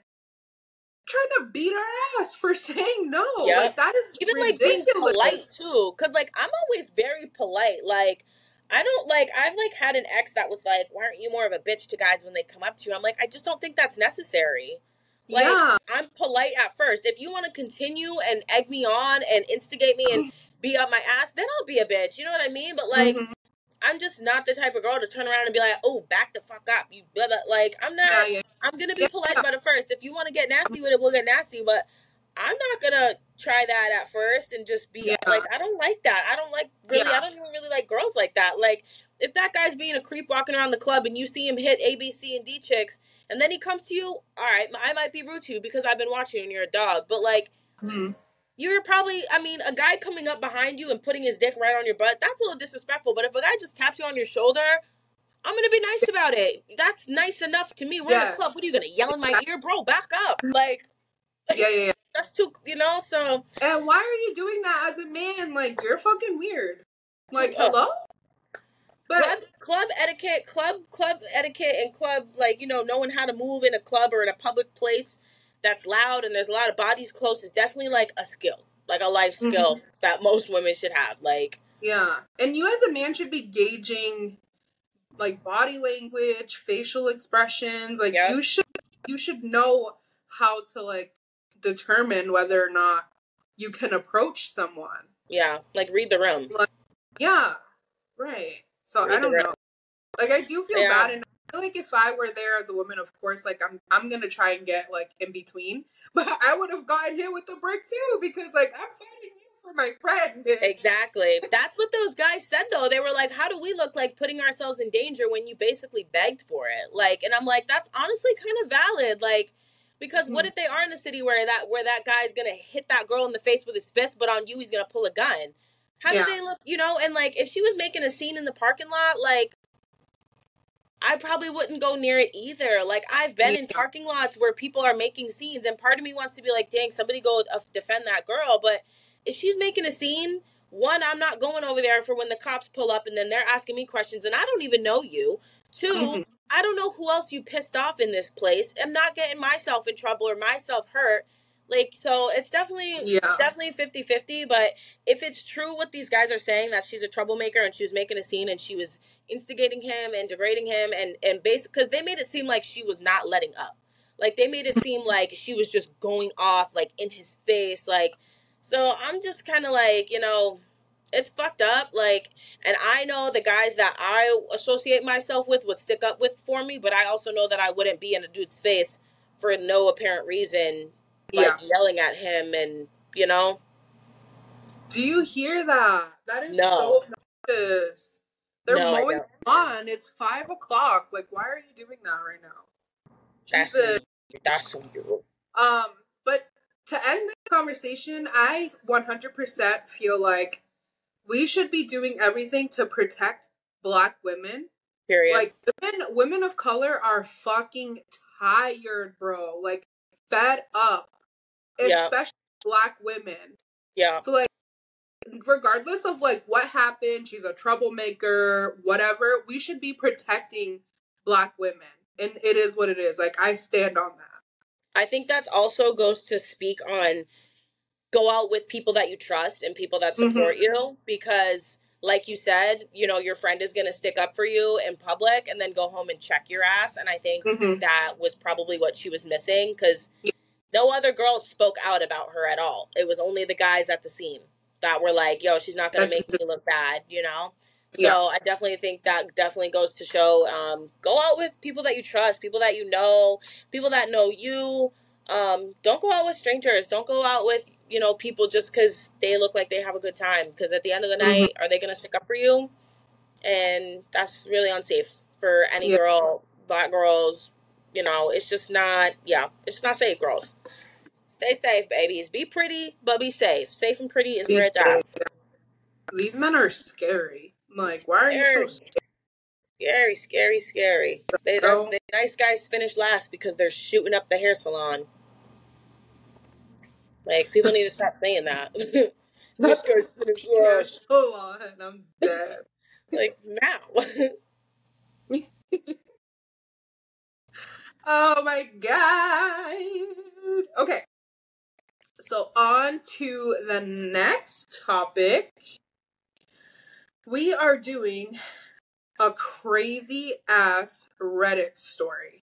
trying to beat our ass for saying no? Yeah. like that is even like ridiculous. being polite too because like i'm always very polite. Like i don't like i've like had an ex that was like why aren't you more of a bitch to guys when they come up to you? I'm like i just don't think that's necessary. Like yeah. I'm polite at first. If you want to continue and egg me on and instigate me and be up my ass then i'll be a bitch. You know what i mean? But like Mhm. I'm just not the type of girl to turn around and be like oh back the fuck up you blah, blah. like i'm not yeah, yeah. I'm gonna be polite about it first. If you want to get nasty with it, we'll get nasty. But I'm not gonna try that at first and just be Yeah. like, I don't like that. I don't like really. I don't even really like girls like that. Like if that guy's being a creep walking around the club and you see him hit A, B, C, and D chicks, and then he comes to you, all right, I might be rude to you because I've been watching you and you're a dog. But like. Mhm. You're probably, I mean, a guy coming up behind you and putting his dick right on your butt, that's a little disrespectful. But if a guy just taps you on your shoulder, I'm gonna be nice about it. That's nice enough to me. We're in Yeah. the club. What are you gonna yell in my ear, bro? Back up. Like yeah yeah yeah that's too, you know. So and why are you doing that as a man like you're fucking weird like Yeah. hello but club, club etiquette, club, club etiquette, and club like you know knowing how to move in a club or in a public place that's loud and there's a lot of bodies close is definitely like a skill, like a life Mm-hmm. skill that most women should have. Like Yeah. And you as a man should be gauging like body language, facial expressions. Like Yeah. you should you should know how to like determine whether or not you can approach someone. Yeah, like read the room. Like, yeah, right. So read I don't know. Like I do feel yeah. bad, I feel like if I were there as a woman, of course, like I'm I'm gonna try and get like in between, but I would have gotten hit with the brick too because like I'm fighting you for my friend. Exactly. That's what those guys said though. They were like, "How do we look like putting ourselves in danger when you basically begged for it?" Like, and I'm like, that's honestly kind of valid. Like because what mm-hmm. if they are in a city where that where that guy's gonna hit that girl in the face with his fist, but on you he's gonna pull a gun? How yeah. do they look? You know, and like if she was making a scene in the parking lot, like I probably wouldn't go near it either. Like I've been in parking lots where people are making scenes, and part of me wants to be like, "Dang, somebody go defend that girl." But if she's making a scene, one, I'm not going over there for when the cops pull up and then they're asking me questions, and I don't even know you. 2 mm-hmm. I don't know who else you pissed off in this place. I'm not getting myself in trouble or myself hurt. Like so it's definitely yeah. definitely 50-50, but if it's true what these guys are saying that she's a troublemaker and she was making a scene and she was instigating him and degrading him and and basically cuz they made it seem like she was not letting up. Like they made it seem like she was just going off like in his face like so I'm just kind of like, you know, it's fucked up. Like, and I know the guys that I associate myself with would stick up with for me, but I also know that I wouldn't be in a dude's face for no apparent reason, like yeah. yelling at him and you know. Do you hear that? That is no. so obnoxious. They're no, mowing on. It's five o'clock. Like, why are you doing that right now? That's that's you. Um, but to end the conversation, I 100% feel like we should be doing everything to protect black women. Period. Like women women of color are fucking tired, bro. Like fed up. Especially black women. Yeah. So like regardless of like what happened, she's a troublemaker, whatever, we should be protecting black women. And it is what it is. Like I stand on that. I think that also goes to speak on go out with people that you trust and people that support mm-hmm. you because like you said, you know, your friend is going to stick up for you in public and then go home and check your ass. And I think mm-hmm. that was probably what she was missing because yeah. No other girl spoke out about her at all. It was only the guys at the scene that were like, yo, she's not going to make me look bad, you know? So yeah. I definitely think that definitely goes to show um, go out with people that you trust, people that you know, people that know you. Um, don't go out with strangers. Don't go out with you know, people just because they look like they have a good time. Because at the end of the night, mm-hmm. are they going to stick up for you? And that's really unsafe for any yeah. girl, black girls. You know, it's just not, yeah, it's not safe, girls. Stay safe, babies. Be pretty, but be safe. Safe and pretty is where it's at. These men are scary. like, why are you so scary? Scary, scary, scary. They, the nice guys finish last because they're shooting up the hair salon. Like people need to stop saying that. this guy's finished last. So on, I'm dead. like now. oh my god. Okay. So on to the next topic. We are doing a crazy ass Reddit story.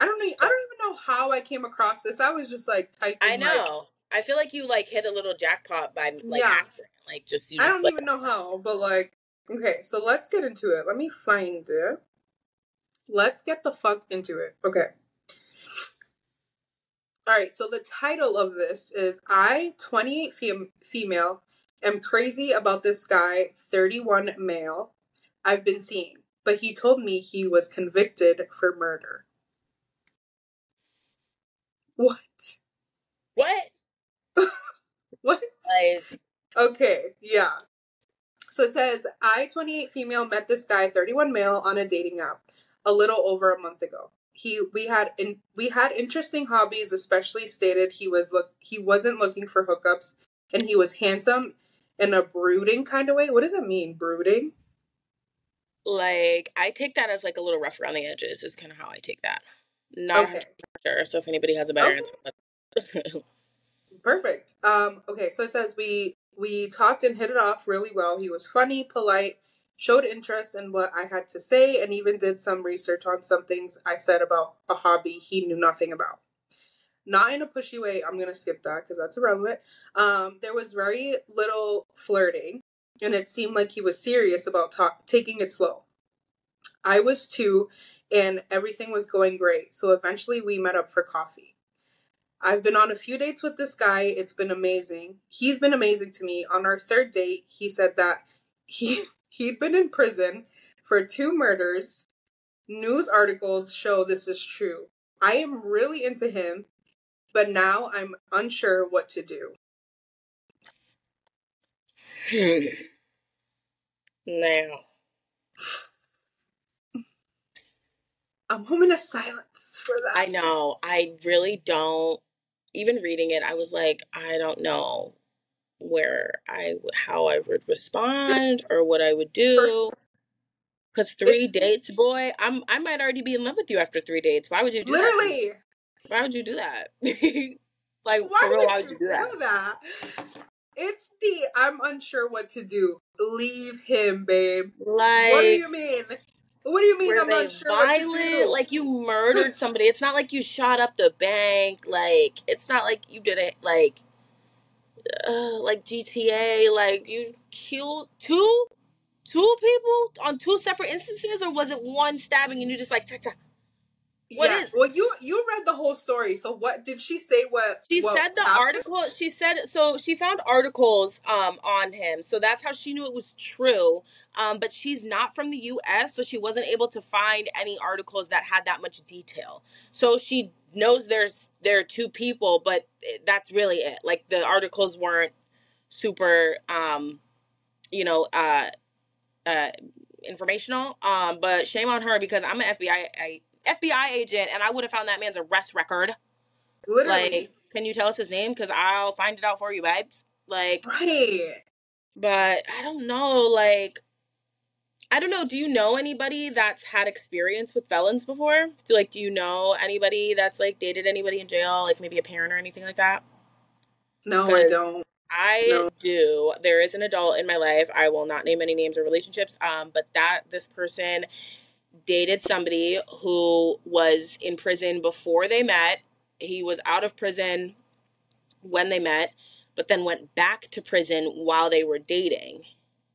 I don't know. I don't even know how I came across this. I was just like typing. I know. Like, I feel like you like hit a little jackpot by like yeah. accident. Like just you. Just, I don't like, even know how, but like, okay. So let's get into it. Let me find it. Let's get the fuck into it. Okay. All right. So the title of this is "I, 28 fem- female, am crazy about this guy, 31 male, I've been seeing, but he told me he was convicted for murder." What? What? what? Like, okay, yeah. So it says, I, 28 female, met this guy, 31 male, on a dating app a little over a month ago. He we had in, we had interesting hobbies, especially stated he was look he wasn't looking for hookups and he was handsome in a brooding kind of way. What does that mean, brooding? Like I take that as like a little rough around the edges is kind of how I take that. Not okay. sure. So if anybody has a better okay. answer. Perfect. Um, okay, so it says we we talked and hit it off really well. He was funny, polite, showed interest in what I had to say and even did some research on some things I said about a hobby he knew nothing about. Not in a pushy way, I'm gonna skip that because that's irrelevant. Um, there was very little flirting, and it seemed like he was serious about ta- taking it slow. I was too, and everything was going great, so eventually we met up for coffee. I've been on a few dates with this guy. It's been amazing. He's been amazing to me. On our third date, he said that he he'd been in prison for two murders. News articles show this is true. I am really into him, but now I'm unsure what to do. Hmm. Now, a moment of silence for that. I know. I really don't. Even reading it, I was like, I don't know where I how I would respond or what I would do. Because three dates, boy, I'm I might already be in love with you after three dates. Why would you do literally? That why would you do that? like, why, for real, would, why would you do, that? do that? It's the I'm unsure what to do. Leave him, babe. Like, what do you mean? What do you mean? I'm not sure violent? Like you murdered somebody. It's not like you shot up the bank. Like it's not like you did it. Like, uh, like GTA. Like you killed two, two people on two separate instances, or was it one stabbing and you just like cha cha? What yeah. is? Well, you you read the whole story. So what did she say? What she what said? The happened? article. She said so. She found articles um on him. So that's how she knew it was true. Um, but she's not from the U.S., so she wasn't able to find any articles that had that much detail. So she knows there's there are two people, but that's really it. Like the articles weren't super, um, you know, uh, uh, informational. Um, but shame on her because I'm an FBI I, FBI agent, and I would have found that man's arrest record. Literally. Like, can you tell us his name? Because I'll find it out for you, babes. Like, right. But I don't know. Like, I don't know. Do you know anybody that's had experience with felons before? Do like, do you know anybody that's like dated anybody in jail, like maybe a parent or anything like that? No, I don't. I no. do. There is an adult in my life. I will not name any names or relationships. Um, but that this person dated somebody who was in prison before they met. He was out of prison when they met, but then went back to prison while they were dating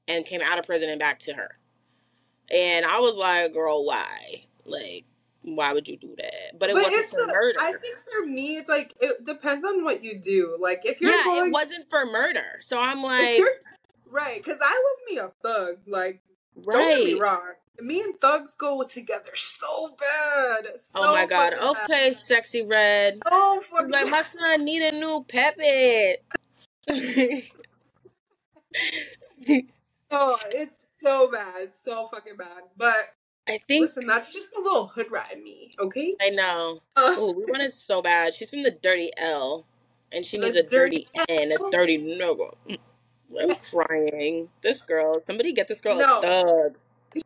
and came out of prison and back to her. And I was like, girl, why? Like, why would you do that? But it but wasn't for the, murder. I think for me, it's like it depends on what you do. Like if you're yeah, going, it wasn't for murder. So I'm like, right? Because I love me a thug. Like, right. don't get me wrong. Me and thugs go together so bad. Oh so oh my god. Okay, bad. Sexyy Red. Oh fuck. Like my son need a new puppet. oh, it's so bad, so fucking bad. But I think listen, that's just a little hood rat me, okay? I know. Uh, oh, we want it so bad. She's from the dirty L, and she needs a dirty, dirty N, a dirty no. Mm, I'm crying. This girl, somebody get this girl no. a thug.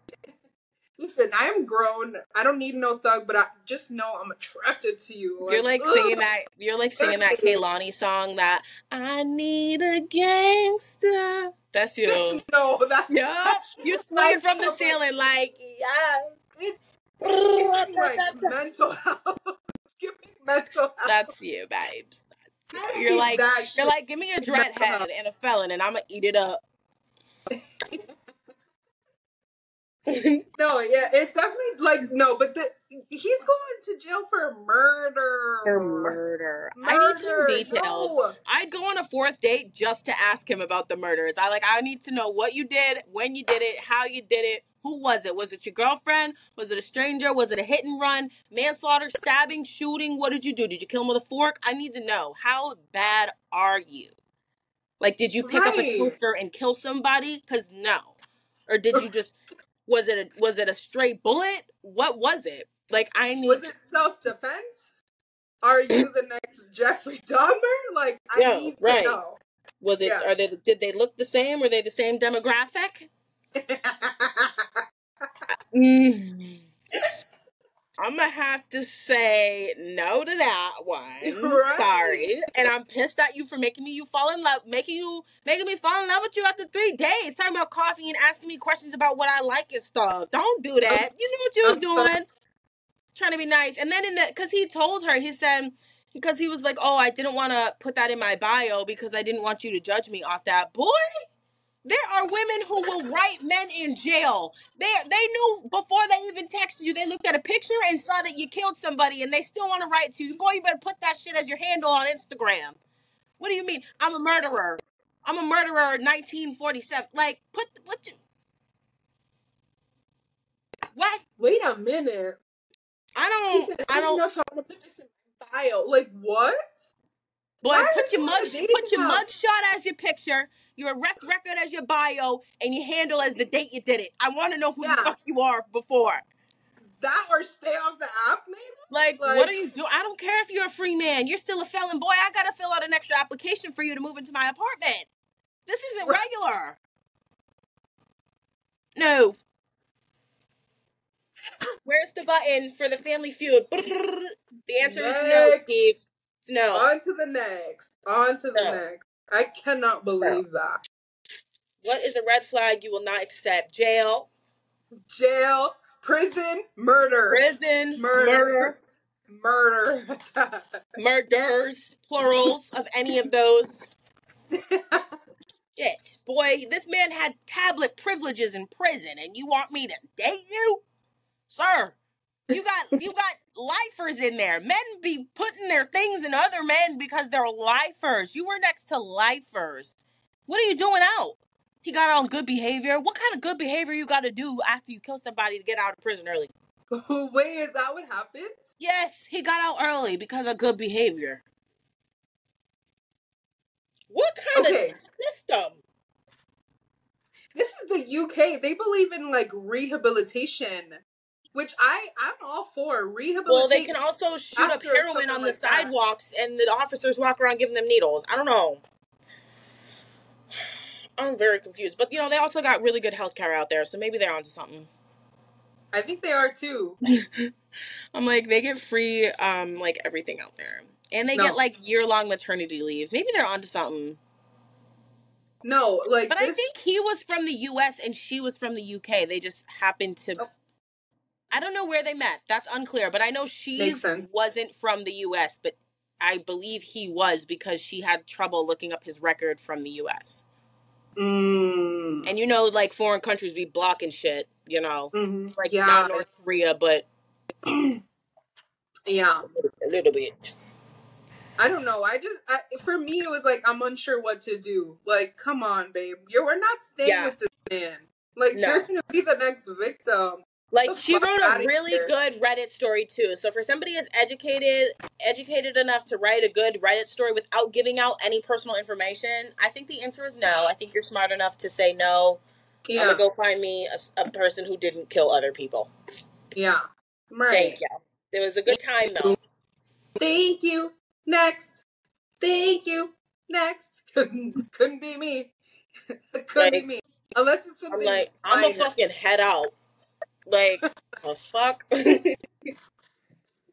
Listen, I am grown. I don't need no thug, but I just know I'm attracted to you. Like, you're like ugh. singing that. You're like singing that Kehlani song that I need a gangster. That's you. no, that's yeah. You're swinging from the ceiling like yeah. like mental health. Give me mental health. That's you, babes. you're like you're like give me a dread head and a felon, and I'm gonna eat it up. no, yeah, it definitely like no, but the he's going to jail for murder. For murder. murder. I need some details. No. I'd go on a fourth date just to ask him about the murders. I like I need to know what you did, when you did it, how you did it, who was it? Was it your girlfriend? Was it a stranger? Was it a hit and run? Manslaughter, stabbing, shooting? What did you do? Did you kill him with a fork? I need to know. How bad are you? Like, did you pick right. up a toaster and kill somebody? Because no. Or did you just was it a, was it a straight bullet? What was it? Like I need. Was it self defense? Are you the next Jeffrey Dahmer? Like I yeah, need to right. know. Was it? Yeah. Are they? Did they look the same? Were they the same demographic? mm. I'm gonna have to say no to that one. Right. Sorry, and I'm pissed at you for making me you fall in love, making you making me fall in love with you after three days, talking about coffee and asking me questions about what I like and stuff. Don't do that. You knew what you was doing, trying to be nice. And then in the because he told her, he said because he was like, oh, I didn't want to put that in my bio because I didn't want you to judge me off that. Boy, there are women who will write men in jail. They they knew before they even texted you. They looked at a picture and saw that you killed somebody, and they still want to write to you. Boy, you better put that shit as your handle on Instagram. What do you mean? I'm a murderer. I'm a murderer. 1947. Like, put what? You, what? Wait a minute. I He said, don't. I I don't don't. know if I want to put this in my bio. Like what? Boy, put your mug, put your mug shot as your picture, your arrest record as your bio, and your handle as the date you did it. I want to know who Yeah. the fuck you are before. That or stay off the app, maybe? Like, what are you doing? I don't care if you're a free man. You're still a felon. Boy, I gotta fill out an extra application for you to move into my apartment. This isn't Right. regular. No. Where's the button for the family feud? The answer is no, Steve. It's no. On to the next. On to the No. next. I cannot believe that. What is a red flag you will not accept? Jail, Jail, prison, murder. prison, Murder. murder, Murder. murders, plurals of any of those. Shit, boy, this man had tablet privileges in prison, and you want me to date you, sir? You got you got lifers in there. Men be putting their things in other men because they're lifers. You were next to lifers. What are you doing out? He got on good behavior. What kind of good behavior you got to do after you kill somebody to get out of prison early? Wait, is that what happened? Yes, he got out early because of good behavior. What kind Okay. of system? This is the UK. They believe in like rehabilitation, which I I'm all for rehabilitation. Well, they can also shoot up heroin on the like that. sidewalks, and the officers walk around giving them needles. I don't know. I'm very confused, but you know they also got really good healthcare out there, so maybe they're onto something. I think they are too. I'm like they get free, um, like everything out there, and they No. get like year long maternity leave. Maybe they're onto something. No, like But I think he was from the U.S. and she was from the UK. They just happened to. Oh. I don't know where they met. That's unclear. But I know she wasn't from the U.S. But I believe he was because she had trouble looking up his record from the U.S. Mm, And you know, like foreign countries be blocking shit. You know, mhm. like yeah, not North Korea, but yeah. a little bit. I don't know. I just I, for me it was like I'm unsure what to do. Like, come on, babe, you're we're not staying Yeah. with this man. Like, No. you're gonna be the next victim. Like she wrote a really here. good Reddit story too. So for somebody as educated, educated enough to write a good Reddit story without giving out any personal information, I think the answer is no. I think you're smart enough to say no. I'm Yeah, gonna go find me a person who didn't kill other people. yeah. Right. Thank you. It was a good time though. Thank you. Next. Thank you. Next. Couldn't couldn't be me. couldn't be me. Unless it's I'm something like, I'm a minor. fucking head out. Like, the fuck?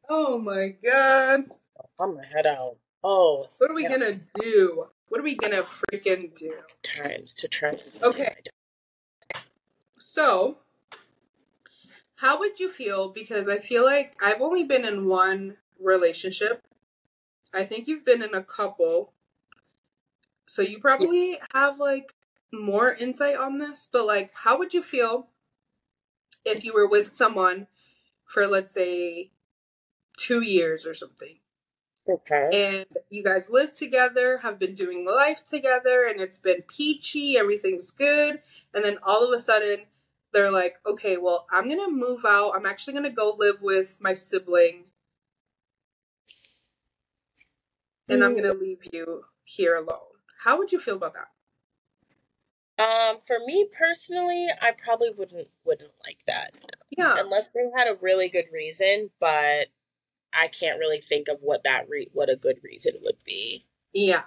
Oh my god. I'm a head out. Oh, What are we Yeah. gonna do? What are we gonna freaking do? times to try. Okay. So, how would you feel? Because I feel like I've only been in one relationship. I think you've been in a couple. So you probably have like more insight on this, but like, how would you feel if you were with someone for, let's say, two years or something? Okay. and you guys live together, have been doing life together, and it's been peachy, everything's good, and then all of a sudden they're like, okay, well, I'm gonna move out, I'm actually gonna go live with my sibling, and I'm mm. gonna leave you here alone. How would you feel about that? Um, for me personally, I probably wouldn't wouldn't like that Yeah, unless they had a really good reason. But I can't really think of what that re- what a good reason would be. yeah.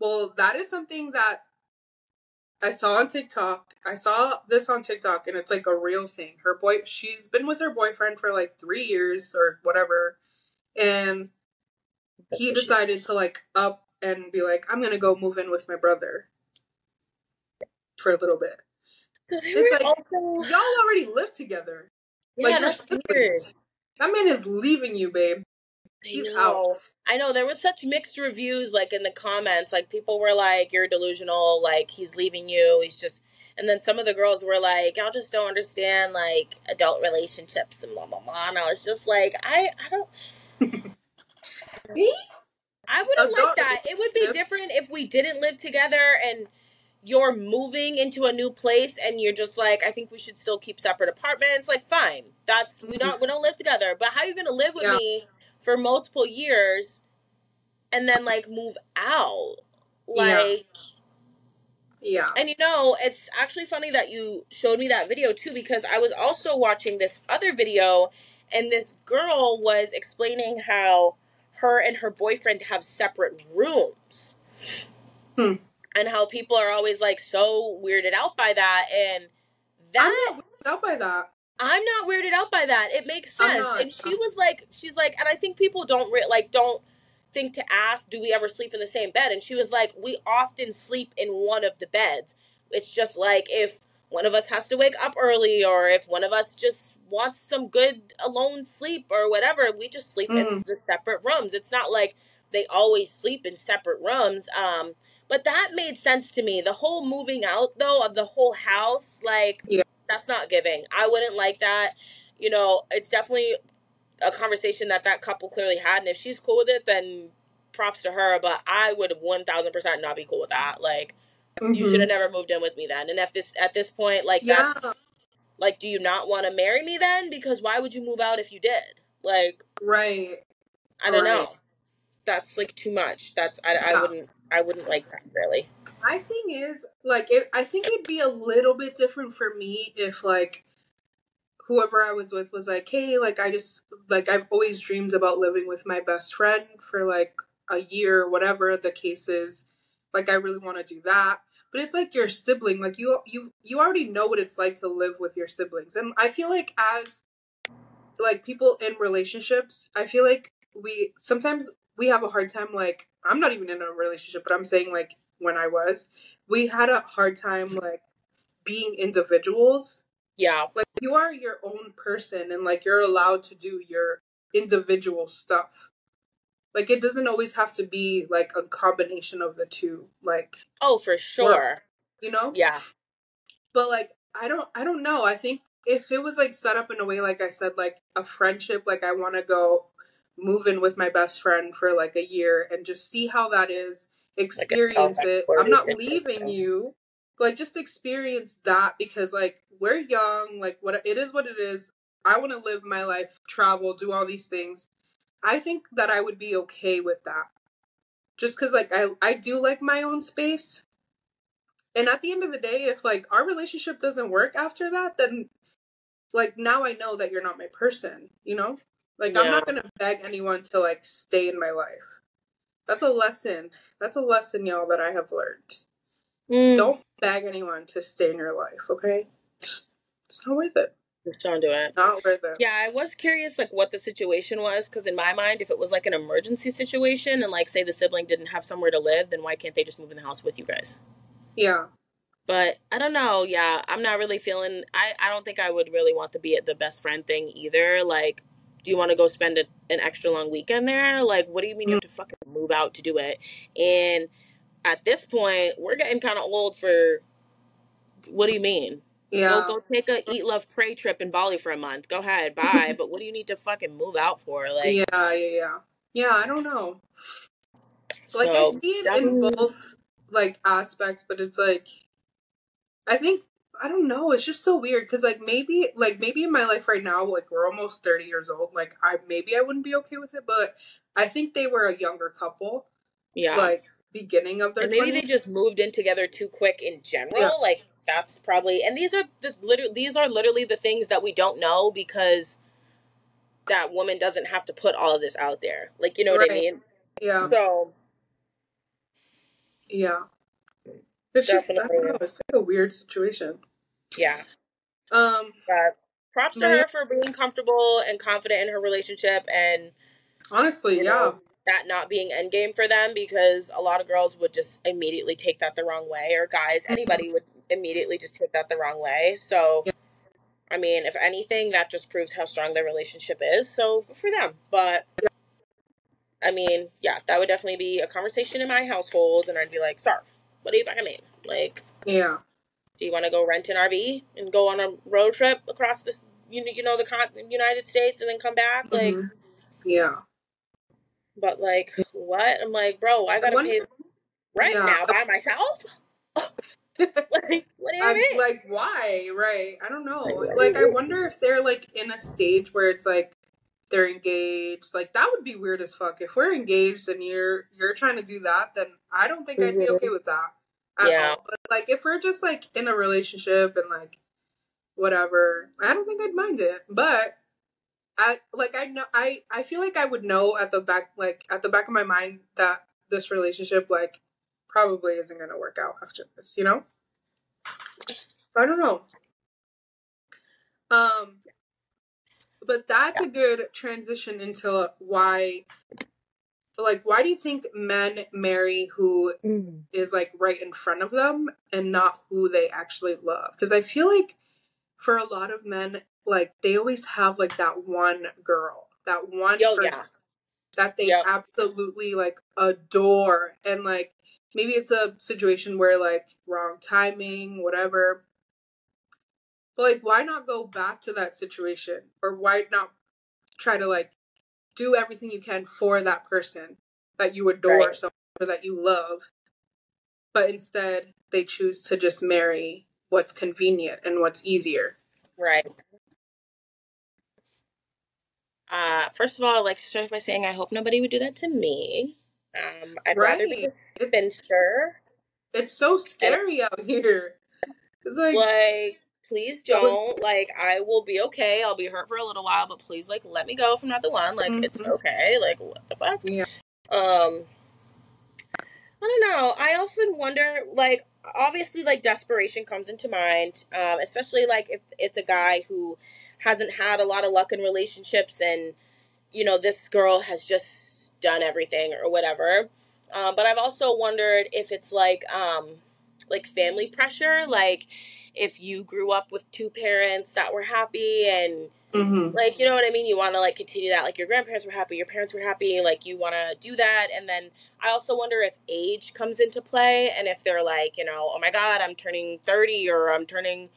Well, that is something that I saw on TikTok. I saw this on TikTok, and it's like a real thing. Her boy, she's been with her boyfriend for like three years or whatever, and he decided to like up and be like, "I'm gonna go move in with my brother for a little bit." It's like also... y'all already live together. Yeah, like that's weird. That man is leaving you, babe. He's I know. out. I know there was such mixed reviews, like in the comments. Like people were like, "You're delusional." Like he's leaving you. He's just. And then some of the girls were like, "Y'all just don't understand like adult relationships and blah blah blah." And I was just like, "I I don't." I would have liked that. It would be different if we didn't live together and you're moving into a new place and you're just like, I think we should still keep separate apartments. Like, fine, that's we don't we don't live together. But how are you gonna live with yeah. me for multiple years and then like move out? Like. Yeah. And you know, it's actually funny that you showed me that video too because I was also watching this other video and this girl was explaining how her and her boyfriend have separate rooms. Hmm and how people are always like so weirded out by that and that I'm not weirded out by that. I'm not weirded out by that. It makes sense. And she was like she's like and I think people don't re- like don't think to ask do we ever sleep in the same bed and she was like we often sleep in one of the beds. It's just like if one of us has to wake up early or if one of us just wants some good alone sleep or whatever, we just sleep mm. in the separate rooms. It's not like they always sleep in separate rooms. Um but that made sense to me. The whole moving out though of the whole house, like yeah. that's not giving. I wouldn't like that. You know, it's definitely a conversation that that couple clearly had, and if she's cool with it, then props to her. But I would one thousand percent not be cool with that. Like, mm-hmm. you should have never moved in with me then. And if this at this point, like yeah. that's like, do you not want to marry me then? Because why would you move out if you did? Like, right. I don't right. know. That's like too much. That's I, yeah. I wouldn't. I wouldn't like that really. My thing is like it, I think it'd be a little bit different for me if like whoever I was with was like, "Hey, like I just like I've always dreamed about living with my best friend for like a year, whatever the case is. Like I really want to do that." But it's like your sibling, like you you you already know what it's like to live with your siblings. And I feel like as like people in relationships, I feel like we sometimes we have a hard time like I'm not even in a relationship, but I'm saying like when I was, we had a hard time like being individuals. Yeah. Like you are your own person and like you're allowed to do your individual stuff. Like it doesn't always have to be like a combination of the two. Like Oh, for sure. you know? Yeah. But like I don't I don't know. I think if it was like set up in a way like I said like a friendship like I want to go move in with my best friend for like a year and just see how that is experience like it i'm not leaving you. Like just experience that because like we're young like what it is what it is. I want to live my life travel do all these things. I think that i would be okay with that. Just because like i i do like my own space. And at the end of the day if like our relationship doesn't work after that then like now i know that you're not my person you know like yeah. I'm not gonna beg anyone to like stay in my life. That's a lesson. That's a lesson, y'all, that I have learned. Mm. Don't beg anyone to stay in your life, okay? Just it's not worth it. Just don't do it. Not worth it. Yeah, I was curious like what the situation was because in my mind, if it was like an emergency situation and like say the sibling didn't have somewhere to live, then why can't they just move in the house with you guys? Yeah. But I don't know. Yeah, I'm not really feeling. I I don't think I would really want to be at the best friend thing either. Like do you want to go spend a, an extra long weekend there? Like, what do you mean you have to fucking move out to do it? And at this point, we're getting kind of old for. What do you mean? Yeah. Go, go take a eat, love, pray trip in Bali for a month. Go ahead, bye. but what do you need to fucking move out for? Like, yeah, yeah, yeah, yeah. I don't know. Like, so, I see it in both like aspects, but it's like, I think I don't know. It's just so weird because like maybe like maybe in my life right now, like we're almost thirty years old. Like I maybe I wouldn't be okay with it, but I think they were a younger couple. Yeah. Like beginning of their. And maybe 20s. they just moved in together too quick in general. Yeah. Like that's probably and these are the literally these are literally the things that we don't know because that woman doesn't have to put all of this out there. Like you know right. what I mean? Yeah. So. Yeah. It's just I don't know, it's like a weird situation. Yeah. Um. But props to her for being comfortable and confident in her relationship and honestly, yeah. Know, that not being endgame for them because a lot of girls would just immediately take that the wrong way or guys anybody would immediately just take that the wrong way so yeah. i mean if anything that just proves how strong their relationship is so for them but i mean yeah that would definitely be a conversation in my household and i'd be like sir what do you fucking mean like yeah do you want to go rent an rv and go on a road trip across this you, you know the con- united states and then come back like mm-hmm. yeah but like, what? I'm like, bro, I gotta pay rent yeah. now by myself. like, what do you I, mean? Like, why? Right? I don't know. Like, I wonder if they're like in a stage where it's like they're engaged. Like, that would be weird as fuck. If we're engaged and you're you're trying to do that, then I don't think mm-hmm. I'd be okay with that. Yeah. All. But like, if we're just like in a relationship and like whatever, I don't think I'd mind it. But I like I know I I feel like I would know at the back like at the back of my mind that this relationship like probably isn't gonna work out after this, you know? I don't know. Um but that's a good transition into why like why do you think men marry who mm. is like right in front of them and not who they actually love? Because I feel like for a lot of men like they always have like that one girl, that one Yo, person yeah. that they yep. absolutely like adore, and like maybe it's a situation where like wrong timing, whatever. But like, why not go back to that situation, or why not try to like do everything you can for that person that you adore, right. so or that you love, but instead they choose to just marry what's convenient and what's easier. Right. Uh, first of all, I'd like to start by saying I hope nobody would do that to me. Um, I'd right. rather be a spinster. It's so scary out here. It's like, like please don't. like, I will be okay. I'll be hurt for a little while, but please, like, let me go if I'm not the one. Like, mm-hmm. it's okay. Like, what the fuck? Yeah. Um, I don't know. I often wonder, like, obviously, like, desperation comes into mind, um, especially, like, if it's a guy who hasn't had a lot of luck in relationships and you know this girl has just done everything or whatever um, but i've also wondered if it's like um like family pressure like if you grew up with two parents that were happy and mm-hmm. like you know what i mean you want to like continue that like your grandparents were happy your parents were happy like you want to do that and then i also wonder if age comes into play and if they're like you know oh my god i'm turning 30 or i'm turning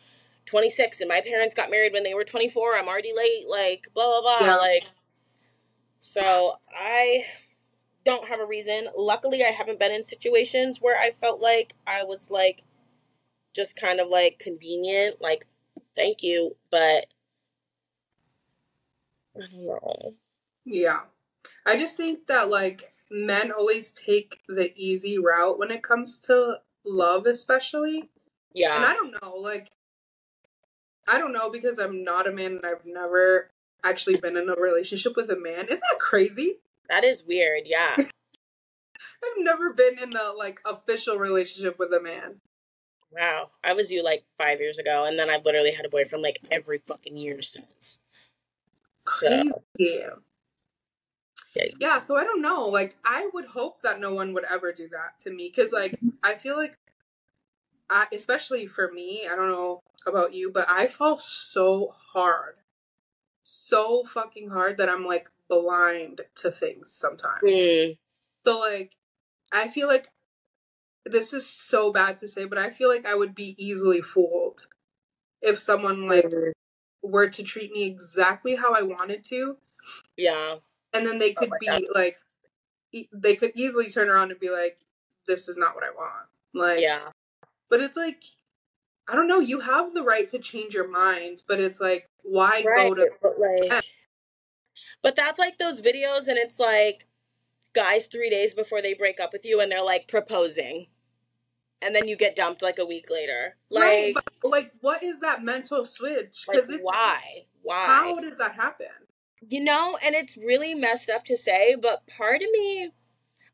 26 and my parents got married when they were 24 i'm already late like blah blah blah yeah. like so i don't have a reason luckily i haven't been in situations where i felt like i was like just kind of like convenient like thank you but i don't know yeah i just think that like men always take the easy route when it comes to love especially yeah and i don't know like I don't know because I'm not a man and I've never actually been in a relationship with a man. Isn't that crazy? That is weird, yeah. I've never been in a like official relationship with a man. Wow. I was you like five years ago and then I've literally had a boyfriend like every fucking year since. Crazy. Yeah. yeah, so I don't know. Like, I would hope that no one would ever do that to me because, like, I feel like I, especially for me, I don't know about you, but I fall so hard. So fucking hard that I'm like blind to things sometimes. Mm. So like I feel like this is so bad to say, but I feel like I would be easily fooled if someone like were to treat me exactly how I wanted to. Yeah. And then they oh could oh be God. like e- they could easily turn around and be like this is not what I want. Like Yeah. But it's like, I don't know, you have the right to change your mind, but it's like, why right, go to. But, like, but that's like those videos, and it's like guys three days before they break up with you, and they're like proposing. And then you get dumped like a week later. Like, no, like what is that mental switch? Because like, why? Why? How does that happen? You know, and it's really messed up to say, but part of me,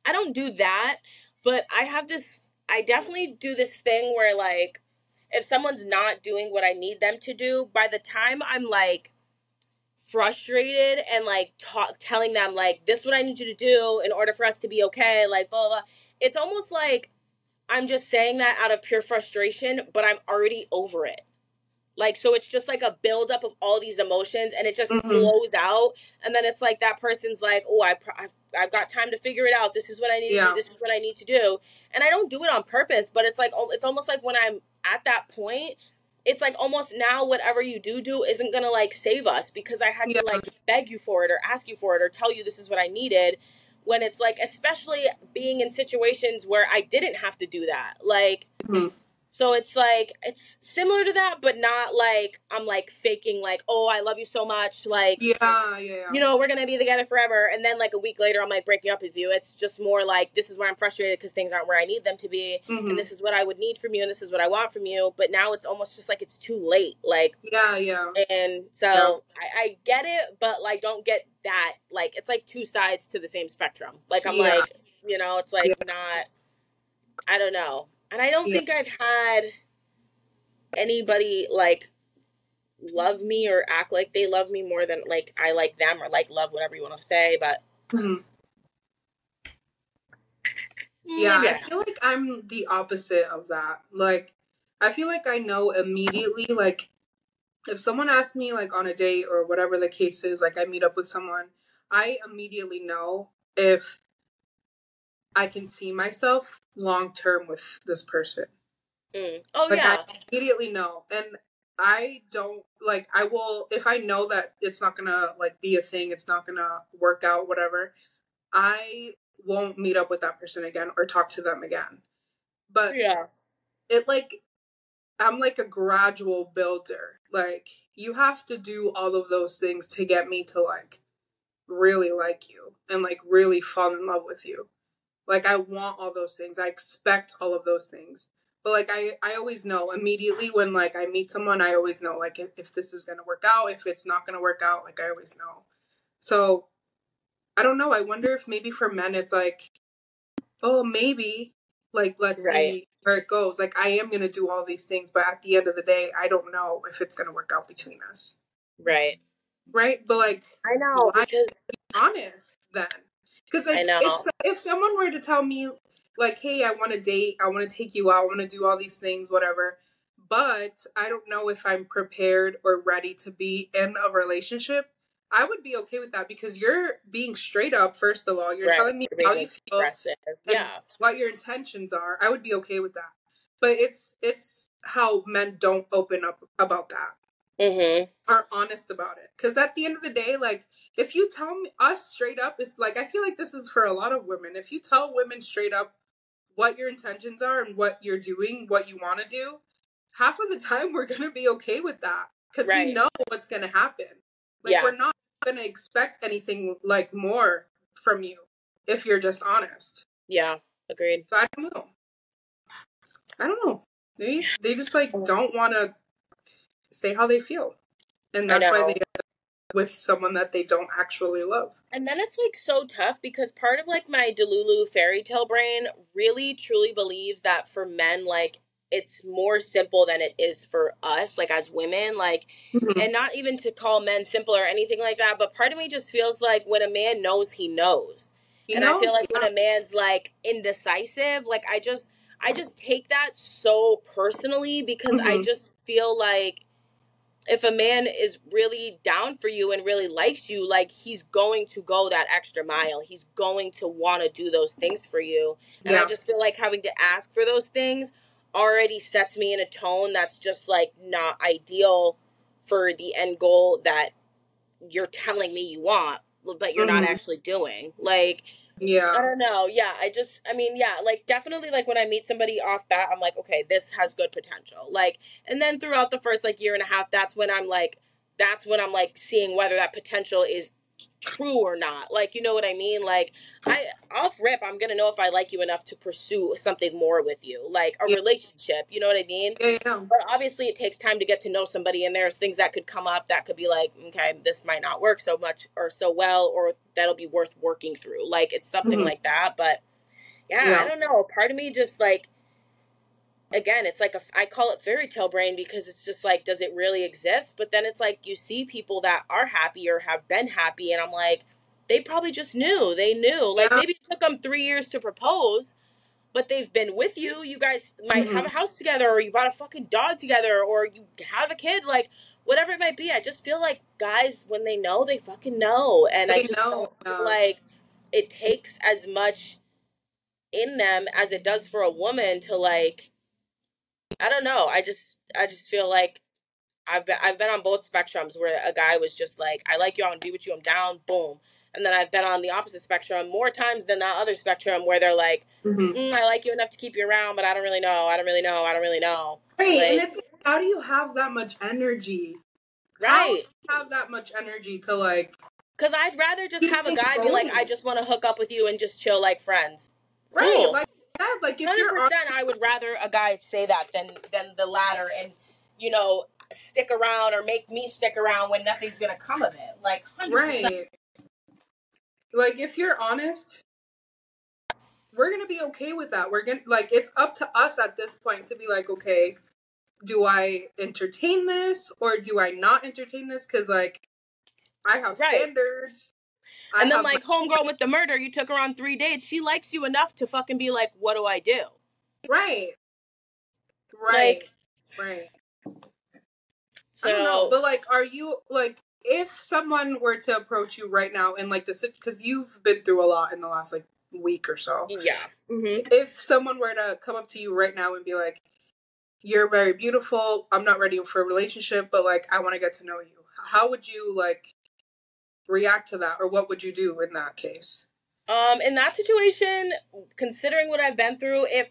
I don't do that, but I have this I definitely do this thing where like if someone's not doing what I need them to do, by the time I'm like frustrated and like ta- telling them like this is what I need you to do in order for us to be okay, like blah, blah blah. It's almost like I'm just saying that out of pure frustration, but I'm already over it. Like so it's just like a buildup of all these emotions and it just Mhm. flows out and then it's like that person's like, "Oh, I pr- I've, I've got time to figure it out. This is what I need to do. This is what I need to do." And I don't do it on purpose, but it's like it's almost like when I'm at that point, it's like almost now whatever you do do isn't to like save us because I had Yeah. to like beg you for it or ask you for it or tell you this is what I needed when it's like especially being in situations where I didn't have to do that. Like Mhm. So it's like it's similar to that, but not like I'm like faking like, oh, I love you so much, like Yeah, yeah, yeah. you know, we're gonna be together forever, and then like a week later, I'm like breaking up with you. It's just more like this is where I'm frustrated because things aren't where I need them to be, Mhm. and this is what I would need from you, and this is what I want from you. But now it's almost just like it's too late, like, yeah, yeah. and so Yeah. I, I get it, but like don't get that. Like it's like two sides to the same spectrum. Like I'm Yeah. like, you know, it's like not. I don't know, and I don't Yeah. think I've had anybody like love me or act like they love me more than like I like them or like love whatever you want to say, but Mhm. mm, Yeah, I feel like I'm the opposite of that. Like, I feel like I know immediately, like, if someone asks me, like, on a date or whatever the case is, like, I meet up with someone, I immediately know if I can see myself long term with this person. Mm. Oh Like, yeah, I immediately know. And I don't, like, I will, if I know that it's not gonna, like, be a thing, it's not gonna work out, whatever, I won't meet up with that person again or talk to them again. But yeah, it like I'm like a gradual builder. Like you have to do all of those things to get me to like really like you and like really fall in love with you. Like I want all those things. I expect all of those things. But like I I always know immediately when like I meet someone, I always know like if, if this is going to work out, if it's not going to work out, like I always know. So I don't know. I wonder if maybe for men it's like oh, maybe like let's Right. see where it goes. Like I am gonna do all these things, but at the end of the day, I don't know if it's gonna work out between us, right. right? But like, I know because honest then, because like if if someone were to tell me like, hey, I want to date, I want to take you out, I want to do all these things, whatever. But I don't know if I'm prepared or ready to be in a relationship. I would be okay with that because you're being straight up. First of all, you're Right. telling me You're how you feel. Yeah, what your intentions are, I would be okay with that. But it's it's how men don't open up about that, mm-hmm. are honest about it. Because at the end of the day, like if you tell me us straight up, it's like I feel like this is for a lot of women. If you tell women straight up what your intentions are and what you're doing, what you want to do, half of the time we're gonna be okay with that because Right. we know what's gonna happen. Like Yeah. we're not gonna expect anything like more from you if you're just honest. yeah, agreed. So I don't know. I don't know. They they just like oh. don't want to say how they feel, and that's why they with someone that they don't actually love. And then it's like so tough because part of like my Delulu fairy tale brain really truly believes that for men, like it's more simple than it is for us, like as women, like and not even to call men simple or anything like that, but part of me just feels like when a man knows, he knows. You and know, I feel like when a man's like indecisive, like I just I just take that so personally because I Mhm. just feel like if a man is really down for you and really likes you, like he's going to go that extra mile. He's going to want to do those things for you. And I just feel like having to ask for those things already sets me in a tone that's just like not ideal for the end goal that you're telling me you want, but you're not Mhm. actually doing. Like I don't know. Yeah, I just, I mean, yeah, like definitely, like when I meet somebody off bat, I'm like, okay, this has good potential. Like, and then throughout the first like year and a half, that's when I'm like, that's when I'm like seeing whether that potential is true or not. Like, you know what I mean? Like, I off rip, I'm gonna know if I like you enough to pursue something more with you, like a Yeah. relationship. You know what I mean? yeah, yeah. But obviously, it takes time to get to know somebody, and there's things that could come up that could be like, okay, this might not work so much or so well, or that'll be worth working through. Like, it's something Mhm. like that. But yeah, Yeah. I don't know. Part of me just like again, it's like a I call it fairy tale brain because it's just like, does it really exist? But then it's like you see people that are happy or have been happy, and I'm like, they probably just knew. They knew. Like Yeah. maybe it took them three years to propose, but they've been with you. You guys might Mhm. have a house together, or you bought a fucking dog together, or you have a kid. Like whatever it might be. I just feel like guys, when they know, they fucking know, and I just know, feel like it takes as much in them as it does for a woman to like. I don't know. I just I just feel like I've been I've been on both spectrums where a guy was just like, I like you, I want to be with you, I'm down, boom. And then I've been on the opposite spectrum more times than that other spectrum where they're like, Mhm. mm, I like you enough to keep you around, but I don't really know, I don't really know, I don't really know. Right, and Like- it's how do you have that much energy? Right. Have that much energy to like Because I'd rather just have a guy be like. I just want to hook up with you and just chill like friends. right, Cool. like that. Like if you're on, percent, I would rather a guy say that than than the latter, and you know, stick around or make me stick around when nothing's gonna come of it. Like hundred percent. right, like if you're honest, we're gonna be okay with that. We're gonna like it's up to us at this point to be like, okay, do I entertain this or do I not entertain this? Because like I have Right. standards. I And then like homegirl with the murder, you took her on three dates. She likes you enough to fucking be like, what do I do? right, right, Like- right. So I don't know, but like, are you like, if someone were to approach you right now and like the because you've been through a lot in the last like week or so, yeah. hmm if someone were to come up to you right now and be like, "You're very beautiful. I'm not ready for a relationship, but like, I want to get to know you," how would you like react to that, or what would you do in that case? Um, in that situation, considering what I've been through, if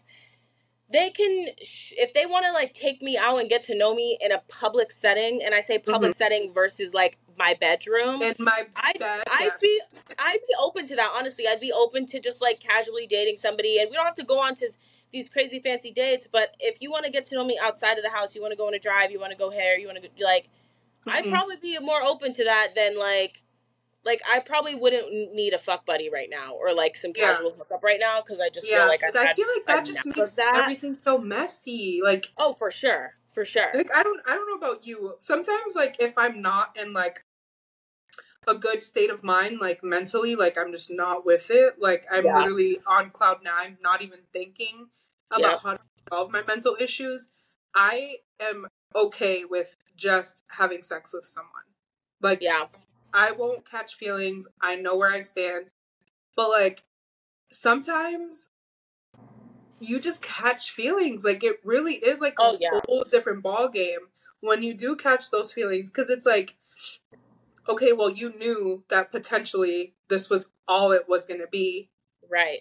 they can, if they want to like take me out and get to know me in a public setting, and I say public setting versus like my bedroom, In my I'd, bed, I'd be I'd be open to that. Honestly, I'd be open to just like casually dating somebody, and we don't have to go on to these crazy fancy dates. But if you want to get to know me outside of the house, you want to go on a drive, you want to go hair, you want to like, I'd Mhm. probably be more open to that than like. Like I probably wouldn't need a fuck buddy right now, or like some Yeah. casual hookup right now, because I just yeah, feel like I've I feel like that just makes that. everything so messy. Like, oh for sure, for sure, like I don't, I don't know about you. Sometimes, like, if I'm not in like a good state of mind, like mentally, like I'm just not with it. Like I'm Yeah. literally on cloud nine, not even thinking about Yep. how to solve my mental issues. I am okay with just having sex with someone. Like yeah, I won't catch feelings. I know where I stand. But like sometimes you just catch feelings. Like it really is like Oh, a yeah. whole different ball game when you do catch those feelings cuz it's like okay, well you knew that potentially this was all it was going to be. right.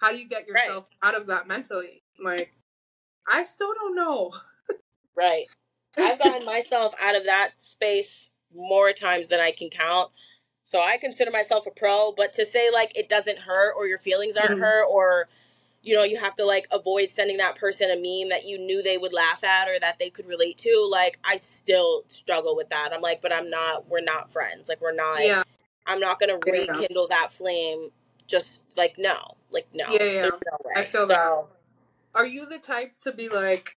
How do you get Right. yourself out of that mentally? Like I still don't know. Right. I've gotten myself out of that space more times than I can count. So I consider myself a pro, but to say like it doesn't hurt or your feelings aren't Mhm. hurt or you know, you have to like avoid sending that person a meme that you knew they would laugh at or that they could relate to, like I still struggle with that. I'm like, but I'm not we're not friends. Like we're not yeah. I'm not gonna Yeah. rekindle that flame just like no. Like no. Yeah, yeah. No. I feel So, that. Are you the type to be like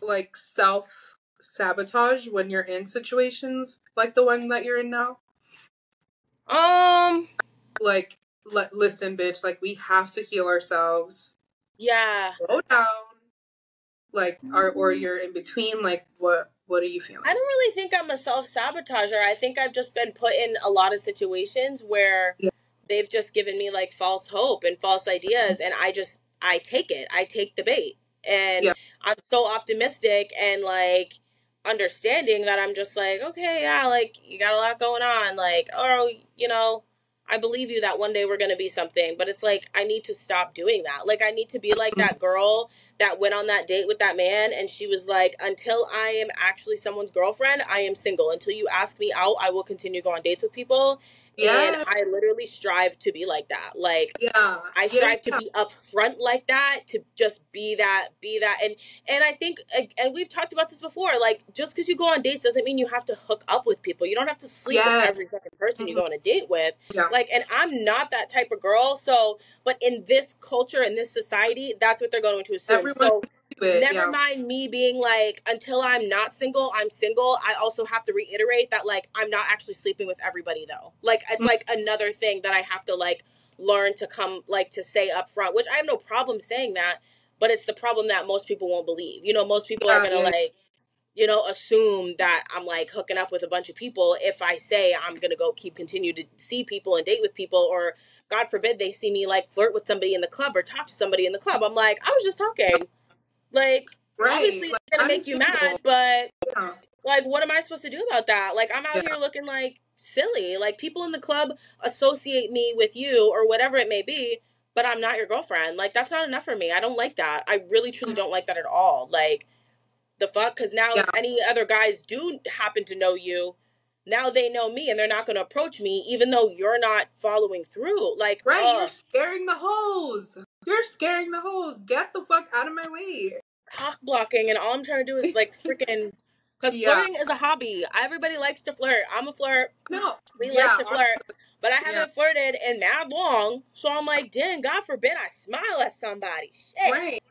like self sabotage when you're in situations like the one that you're in now? Um Like let listen bitch, like we have to heal ourselves. yeah. Slow down. Like or or you're in between like what what are you feeling? I don't really think I'm a self sabotager. I think I've just been put in a lot of situations where Yeah. they've just given me like false hope and false ideas, and I just I take it. I take the bait, and Yeah. I'm so optimistic and like understanding that I'm just like, okay, yeah, like you got a lot going on, like oh, you know. I believe you that one day we're going to be something, but it's like I need to stop doing that. Like I need to be like that girl that went on that date with that man and she was like until i am actually someone's girlfriend i am single until you ask me out i will continue to go on dates with people Yeah. and i literally strive to be like that like yeah. I Yeah, strive to be upfront like that, to just be that, be that, and and I think, and we've talked about this before. Like, just because you go on dates doesn't mean you have to hook up with people. You don't have to sleep Yes. with every fucking person you mm-hmm. go on a date with. Yeah. Like, and I'm not that type of girl. So, but in this culture, in this society, that's what they're going to assume. everyone So it, never yeah. mind me being like until I'm not single, I'm single. I also have to reiterate that like I'm not actually sleeping with everybody though. Like it's Mm. like another thing that I have to like learn to come like to say up front, which I have no problem saying that, but it's the problem that most people won't believe. You know, most people are gonna yeah. like you know, assume that I'm like hooking up with a bunch of people if I say I'm gonna go keep continue to see people and date with people, or God forbid they see me like flirt with somebody in the club or talk to somebody in the club. I'm like, I was just talking. Like, Right. obviously like, it's gonna make you mad, but Yeah. like, what am I supposed to do about that? Like, I'm out Yeah. here looking like silly. Like, people in the club associate me with you or whatever it may be, but I'm not your girlfriend. Like, that's not enough for me. I don't like that. I really, truly don't like that at all. Like, the fuck? Because now, if any other guys do happen to know you, now they know me and they're not going to approach me, even though you're not following through. Like, Right, ugh. you're scaring the hoes. You're scaring the hoes. Get the fuck out of my way. cock blocking, and all I'm trying to do is like freaking. Because Yeah. flirting is a hobby. Everybody likes to flirt. I'm a flirt. No. We yeah, like to flirt. But I haven't Yeah. flirted in mad long. So I'm like, damn, God forbid I smile at somebody. Shit. Right.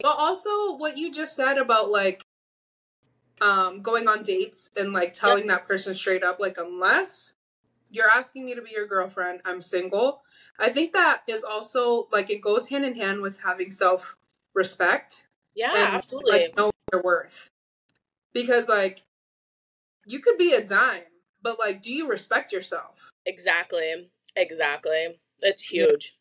But also what you just said about like um going on dates and like telling that person straight up like unless you're asking me to be your girlfriend, I'm single. I think that is also like it goes hand in hand with having self respect Yeah, and absolutely. like know your worth. Because like you could be a dime, but like do you respect yourself? exactly. Exactly. It's Yeah. huge.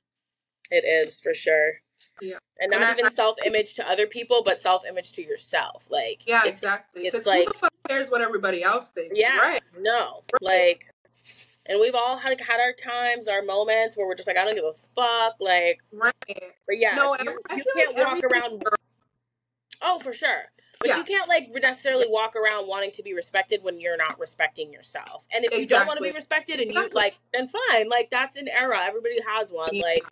It is for sure. Yeah. And And not I- even self image to other people, but self image to yourself. Like, Yeah, it's- exactly. it's Because like- who the fuck cares what everybody else thinks? Yeah. Right. No. Right. Like, and we've all had, had our times, our moments where we're just like, I don't give a fuck. Like, Right. But yeah, No, you, you can't like walk around. Oh, for sure. But Yeah. you can't like necessarily walk around wanting to be respected when you're not respecting yourself. And if you don't want to be respected and you like, then fine. Like that's an era. Everybody has one. Yeah. Like,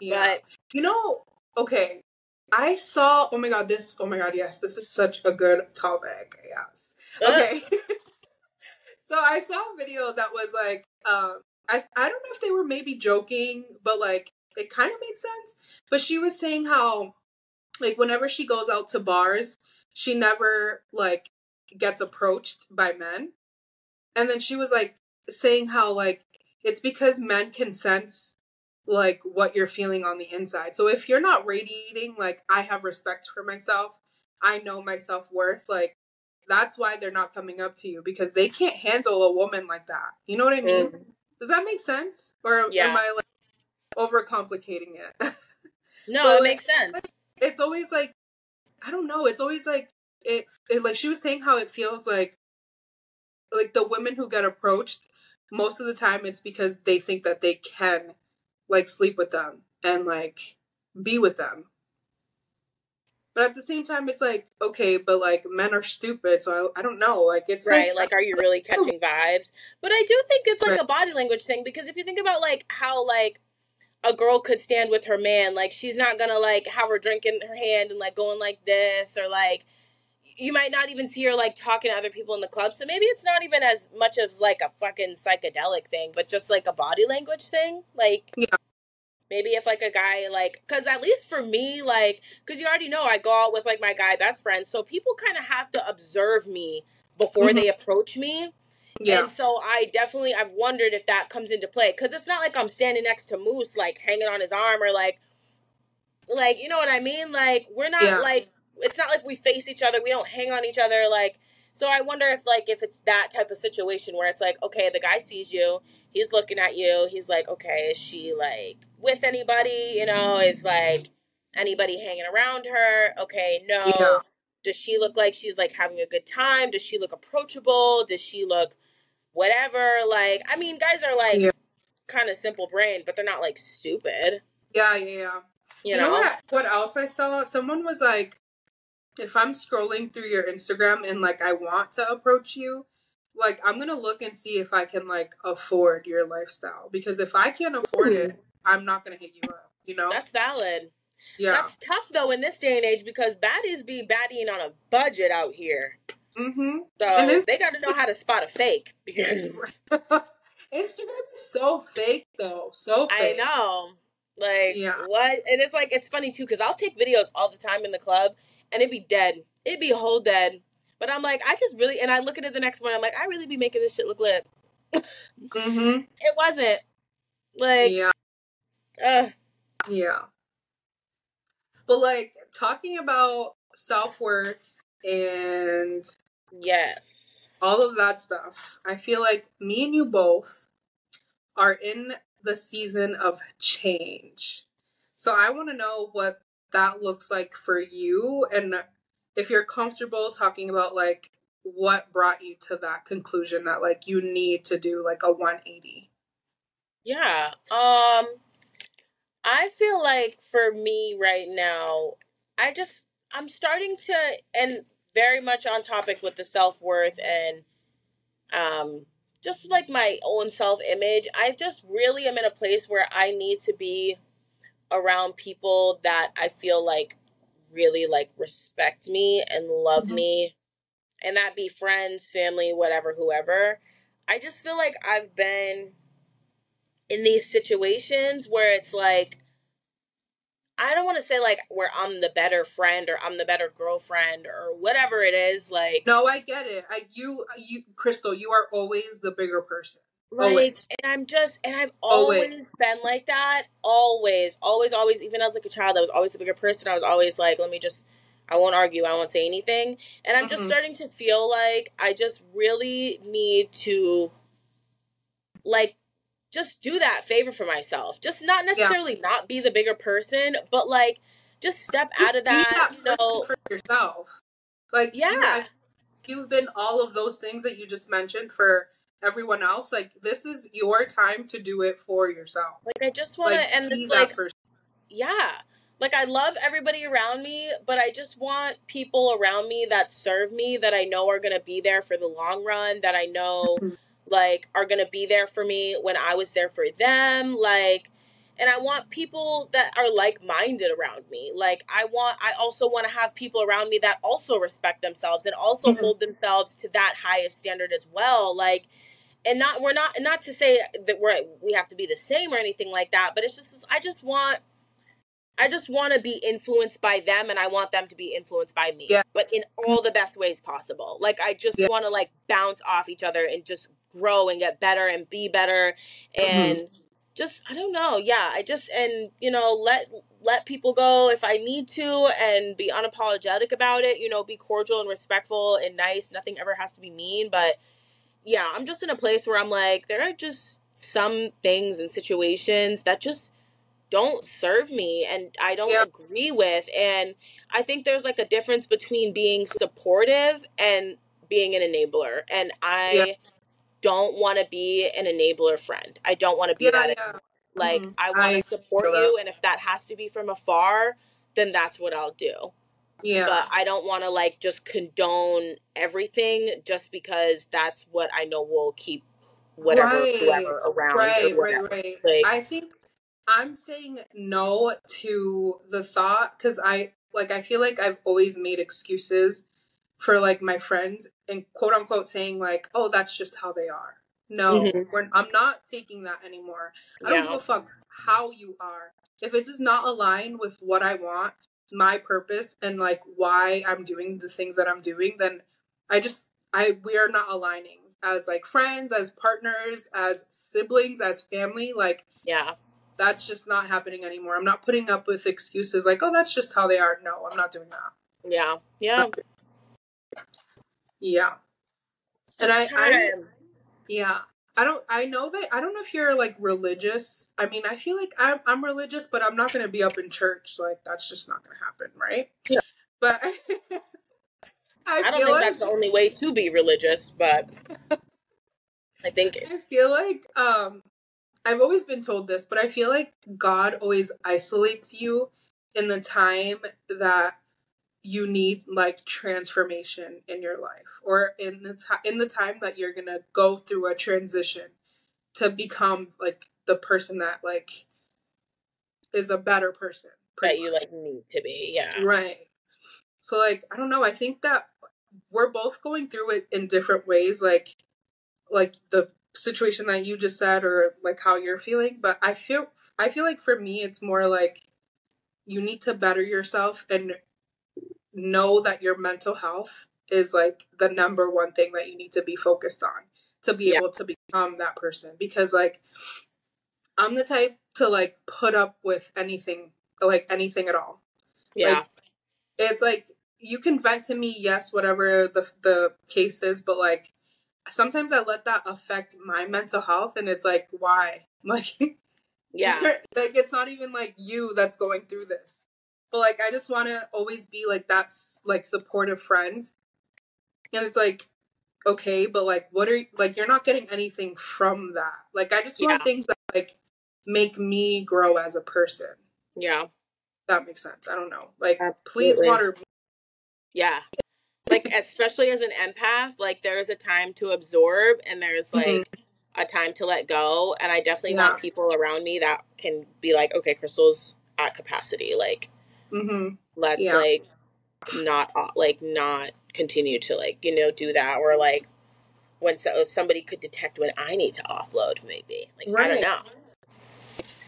Yeah. You know, okay. I saw oh my god, this oh my god, yes, this is such a good topic. Yes. Okay. so I saw a video that was like, um I I don't know if they were maybe joking, but like it kind of made sense. But she was saying how like whenever she goes out to bars, she never like gets approached by men. And then she was like saying how like it's because men can sense like what you're feeling on the inside. So if you're not radiating like I have respect for myself, I know my self-worth, like that's why they're not coming up to you because they can't handle a woman like that. You know what I mean? Mm. Does that make sense? Or Yeah. am I like overcomplicating it? no, But, it like, makes sense. it's always like I don't know, it's always like it, it like she was saying how it feels like like the women who get approached most of the time it's because they think that they can like sleep with them and like be with them. But at the same time it's like okay, but like men are stupid, so I, I don't know, like it's Right, like, are you really catching vibes? But I do think it's like Right. a body language thing because if you think about like how like a girl could stand with her man, like she's not gonna like have her drink in her hand and like going like this or like you might not even see her like talking to other people in the club. So maybe it's not even as much as like a fucking psychedelic thing, but just like a body language thing. Like Yeah. Maybe if like a guy like because at least for me like because you already know i go out with like my guy best friend so people kind of have to observe me before Mhm. they approach me yeah. and so i definitely i've wondered if that comes into play because it's not like i'm standing next to moose like hanging on his arm or like like you know what i mean like we're not Yeah. like it's not like we face each other we don't hang on each other like so i wonder if like if it's that type of situation where it's like okay the guy sees you he's looking at you he's like okay is she like with anybody you know is like anybody hanging around her okay no Yeah. does she look like she's like having a good time does she look approachable does she look whatever like i mean guys are like Yeah. kind of simple brain, but they're not like stupid yeah, yeah, yeah. you, You know, know what? What else I saw? Someone was like, if I'm scrolling through your Instagram and like I want to approach you, like I'm gonna look and see if I can like afford your lifestyle. Because if I can't afford it, I'm not gonna hit you up. You know? that's valid yeah. that's tough though in this day and age because baddies be badding on a budget out here mm-hmm. so they got to know how to spot a fake because Instagram is so fake though. So i know Like yeah. what? And it's like it's funny too because I'll take videos all the time in the club and it'd be dead. It'd be whole dead. But I'm like, I just really and I look at it the next morning. I'm like, I really be making this shit look lit. mm-hmm. It wasn't like yeah, uh, yeah. But like talking about self worth and yes, all of that stuff. I feel like me and you both are in the season of change. So I want to know what that looks like for you and if you're comfortable talking about like what brought you to that conclusion that like you need to do like a 180. Yeah. Um I feel like for me right now, I just I'm starting to and very much on topic with the self-worth and um just like my own self image, I just really am in a place where I need to be around people that I feel like really like respect me and love mm-hmm. me and that be friends, family, whatever, whoever. I just feel like I've been in these situations where it's like I don't want to say like where I'm the better friend or I'm the better girlfriend or whatever it is. Like no, I get it. I you you Crystal, you are always the bigger person. Like, always. and I'm just, and I've always, always been like that. Always, always, always. Even as like a child, I was always the bigger person. I was always like, let me just, I won't argue. I won't say anything. And I'm mm-hmm. just starting to feel like I just really need to, like, just do that favor for myself. Just not necessarily yeah. not be the bigger person, but like just step just out of that, that you know, for yourself. Like yeah, you you've been all of those things that you just mentioned for everyone else. Like this is your time to do it for yourself. Like I just want to, like, and it's like, person. yeah. Like I love everybody around me, but I just want people around me that serve me that I know are gonna be there for the long run. That I know. like are going to be there for me when I was there for them like and I want people that are like-minded around me. Like I want I also want to have people around me that also respect themselves and also mm-hmm. hold themselves to that high of standard as well. Like and not we're not not to say that we're we have to be the same or anything like that, but it's just I just want I just want to be influenced by them and I want them to be influenced by me. Yeah. But in all the best ways possible. Like I just yeah. want to like bounce off each other and just grow and get better and be better mm-hmm. and mm-hmm. just I don't know. Yeah, I just and you know, let let people go if I need to and be unapologetic about it, you know, be cordial and respectful and nice. Nothing ever has to be mean, but yeah, I'm just in a place where I'm like there are just some things and situations that just don't serve me and I don't yeah. agree with. And I think there's like a difference between being supportive and being an enabler. And I yeah. don't want to be an enabler friend. I don't want to be yeah, that. Like, mm-hmm. I want to support you. And if that has to be from afar, then that's what I'll do. Yeah. But I don't want to like just condone everything just because that's what I know will keep whatever right. whoever around. Right, right, right. Like, I think I'm saying no to the thought because I like I feel like I've always made excuses for like my friends and quote unquote saying like, oh, that's just how they are. No, mm-hmm. I'm not taking that anymore. I don't give a fuck how you are. If it does not align with what I want, my purpose, and like why I'm doing the things that I'm doing, then I just I we are not aligning as like friends, as partners, as siblings, as family. Like yeah, that's just not happening anymore. I'm not putting up with excuses like, oh, that's just how they are. No, I'm not doing that. Yeah. Yeah. Yeah. And I, I, yeah. I don't, I know that, I don't know if you're like religious. I mean, I feel like I'm, I'm religious, but I'm not going to be up in church. Like, that's just not going to happen, right? Yeah. But I, I, don't think like, that's the only way to be religious, but I think I feel like um I've always been told this, but I feel like God always isolates you in the time that you need like transformation in your life or in the time in the time that you're going to go through a transition to become like the person that like is a better person that you like need to be. Yeah. Right. So like I don't know, I think that we're both going through it in different ways like like the situation that you just said or like how you're feeling but i feel I feel like for me, it's more like you need to better yourself and know that your mental health is like the number one thing that you need to be focused on to be yeah. able to become that person. Because, like, I'm the type to like put up with anything, like anything at all. Yeah. Like, it's like you can vent to me, yes, whatever the the case is, but like sometimes I let that affect my mental health, and it's like, why? Like, yeah, like it's not even like you that's going through this, but like I just want to always be like that's like supportive friend, and it's like, okay, but like, what are like you're not getting anything from that. Like I just want yeah. things that like make me grow as a person. Yeah, that makes sense. I don't know. Like, Absolutely. please water me yeah. Like especially as an empath, like there is a time to absorb and there's like mm-hmm. a time to let go. And I definitely yeah. want people around me that can be like, okay, Crystal's at capacity. Like mm-hmm. let's yeah. like not like not continue to like, you know, do that or like when so if somebody could detect when I need to offload, maybe. Like right. I don't know.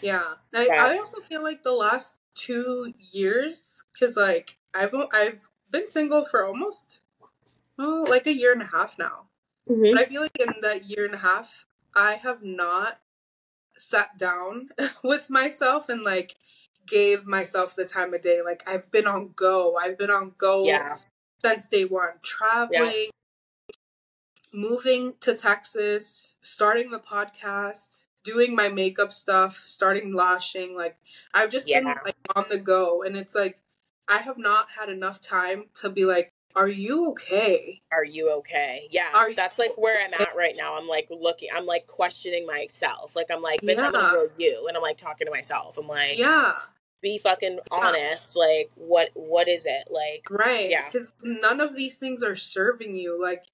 Yeah. I, yeah. I also feel like the last two years, because like I've I've been single for almost well, like a year and a half now. Mm-hmm. But I feel like in that year and a half, I have not sat down with myself and like gave myself the time of day. Like I've been on go. I've been on go yeah. since day one. Traveling, yeah. moving to Texas, starting the podcast, doing my makeup stuff, starting lashing. Like I've just yeah. been like on the go, and it's like I have not had enough time to be like, are you okay? Are you okay? Yeah. Are that's like where I'm at right now. I'm like looking, I'm like questioning myself. Like, I'm like, bitch, yeah. I'm gonna you. And I'm like talking to myself. I'm like, yeah. Be fucking honest. Like, what, what is it? Like, right. Yeah. Because none of these things are serving you. Like,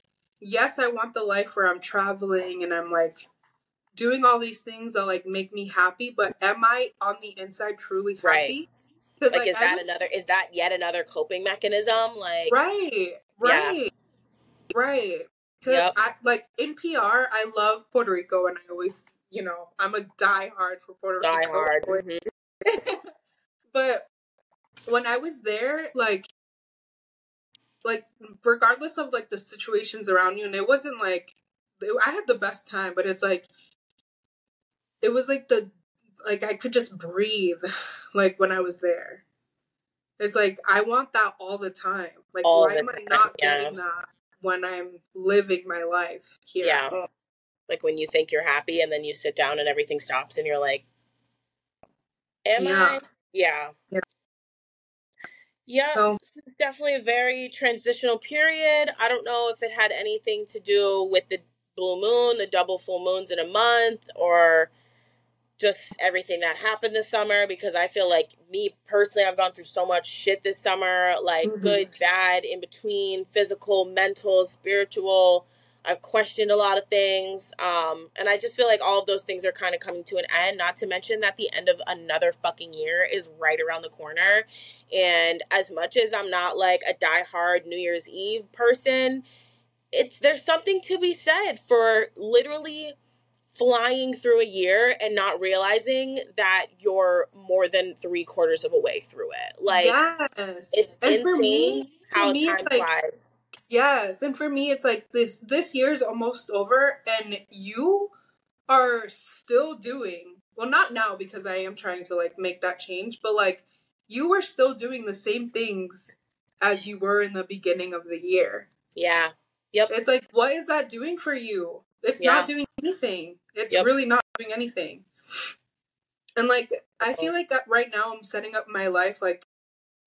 yes, I want the life where I'm traveling and I'm like doing all these things that like make me happy, but am I on the inside truly happy? Right like, like, is that another? Is that yet another coping mechanism? Like, right, right, yeah. right. Because yep. I like in PR, I love Puerto Rico, and I always, you know, I'm a die hard for Puerto die Rico. Hard. Mm-hmm. But when I was there, like, like regardless of like the situations around you, and it wasn't like I had the best time, but it's like it was like the like I could just breathe like when I was there. It's like I want that all the time. Like all why am I not yeah. getting that when I'm living my life here? Yeah. Like when you think you're happy and then you sit down and everything stops and you're like Am yeah. I? Yeah. Yeah. Yeah, so, definitely a very transitional period. I don't know if it had anything to do with the blue moon, the double full moons in a month, or just everything that happened this summer because I feel like me personally, I've gone through so much shit this summer like mm-hmm. good, bad, in between, physical, mental, spiritual. I've questioned a lot of things. Um, and I just feel like all of those things are kind of coming to an end. Not to mention that the end of another fucking year is right around the corner. And as much as I'm not like a die-hard New Year's Eve person, it's there's something to be said for literally flying through a year and not realizing that you're more than three quarters of a way through it. Like, yes. it's and insane me, how me, time like, flies. Yes, and for me, it's like this. This year's almost over, and you are still doing well. Not now because I am trying to like make that change, but like you were still doing the same things as you were in the beginning of the year. Yeah. Yep. It's like, what is that doing for you? It's yeah. not doing anything. It's yep. really not doing anything. And like I feel like right now I'm setting up my life like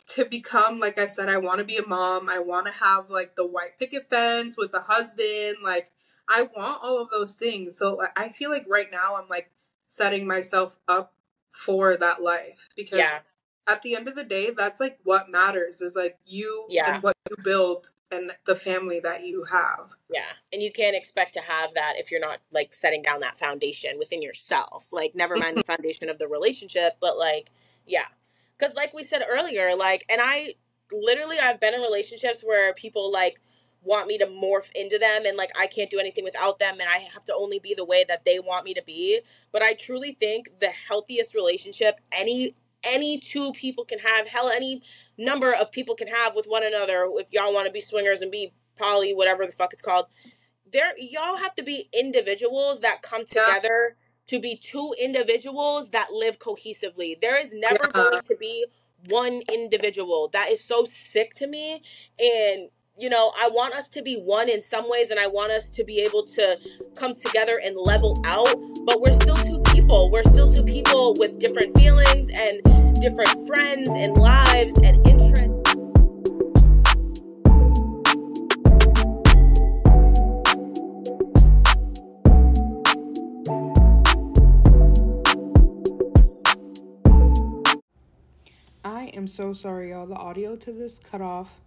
to become like I said I want to be a mom. I want to have like the white picket fence with the husband. Like I want all of those things. So I feel like right now I'm like setting myself up for that life because yeah at the end of the day, that's like what matters is like you yeah. and what you build and the family that you have. Yeah. And you can't expect to have that if you're not like setting down that foundation within yourself. Like, never mind the foundation of the relationship, but like, yeah. Because, like we said earlier, like, and I literally, I've been in relationships where people like want me to morph into them and like I can't do anything without them and I have to only be the way that they want me to be. But I truly think the healthiest relationship any any two people can have, hell any number of people can have with one another if y'all want to be swingers and be poly whatever the fuck it's called. There y'all have to be individuals that come together yeah. To be two individuals that live cohesively. There is never yeah. going to be one individual. That is so sick to me and you know, I want us to be one in some ways and I want us to be able to come together and level out, but we're still two people. We're still two people with different feelings and different friends and lives and I am so sorry, y'all. The audio to this cut off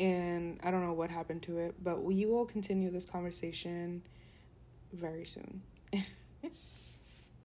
and I don't know what happened to it, but we will continue this conversation very soon.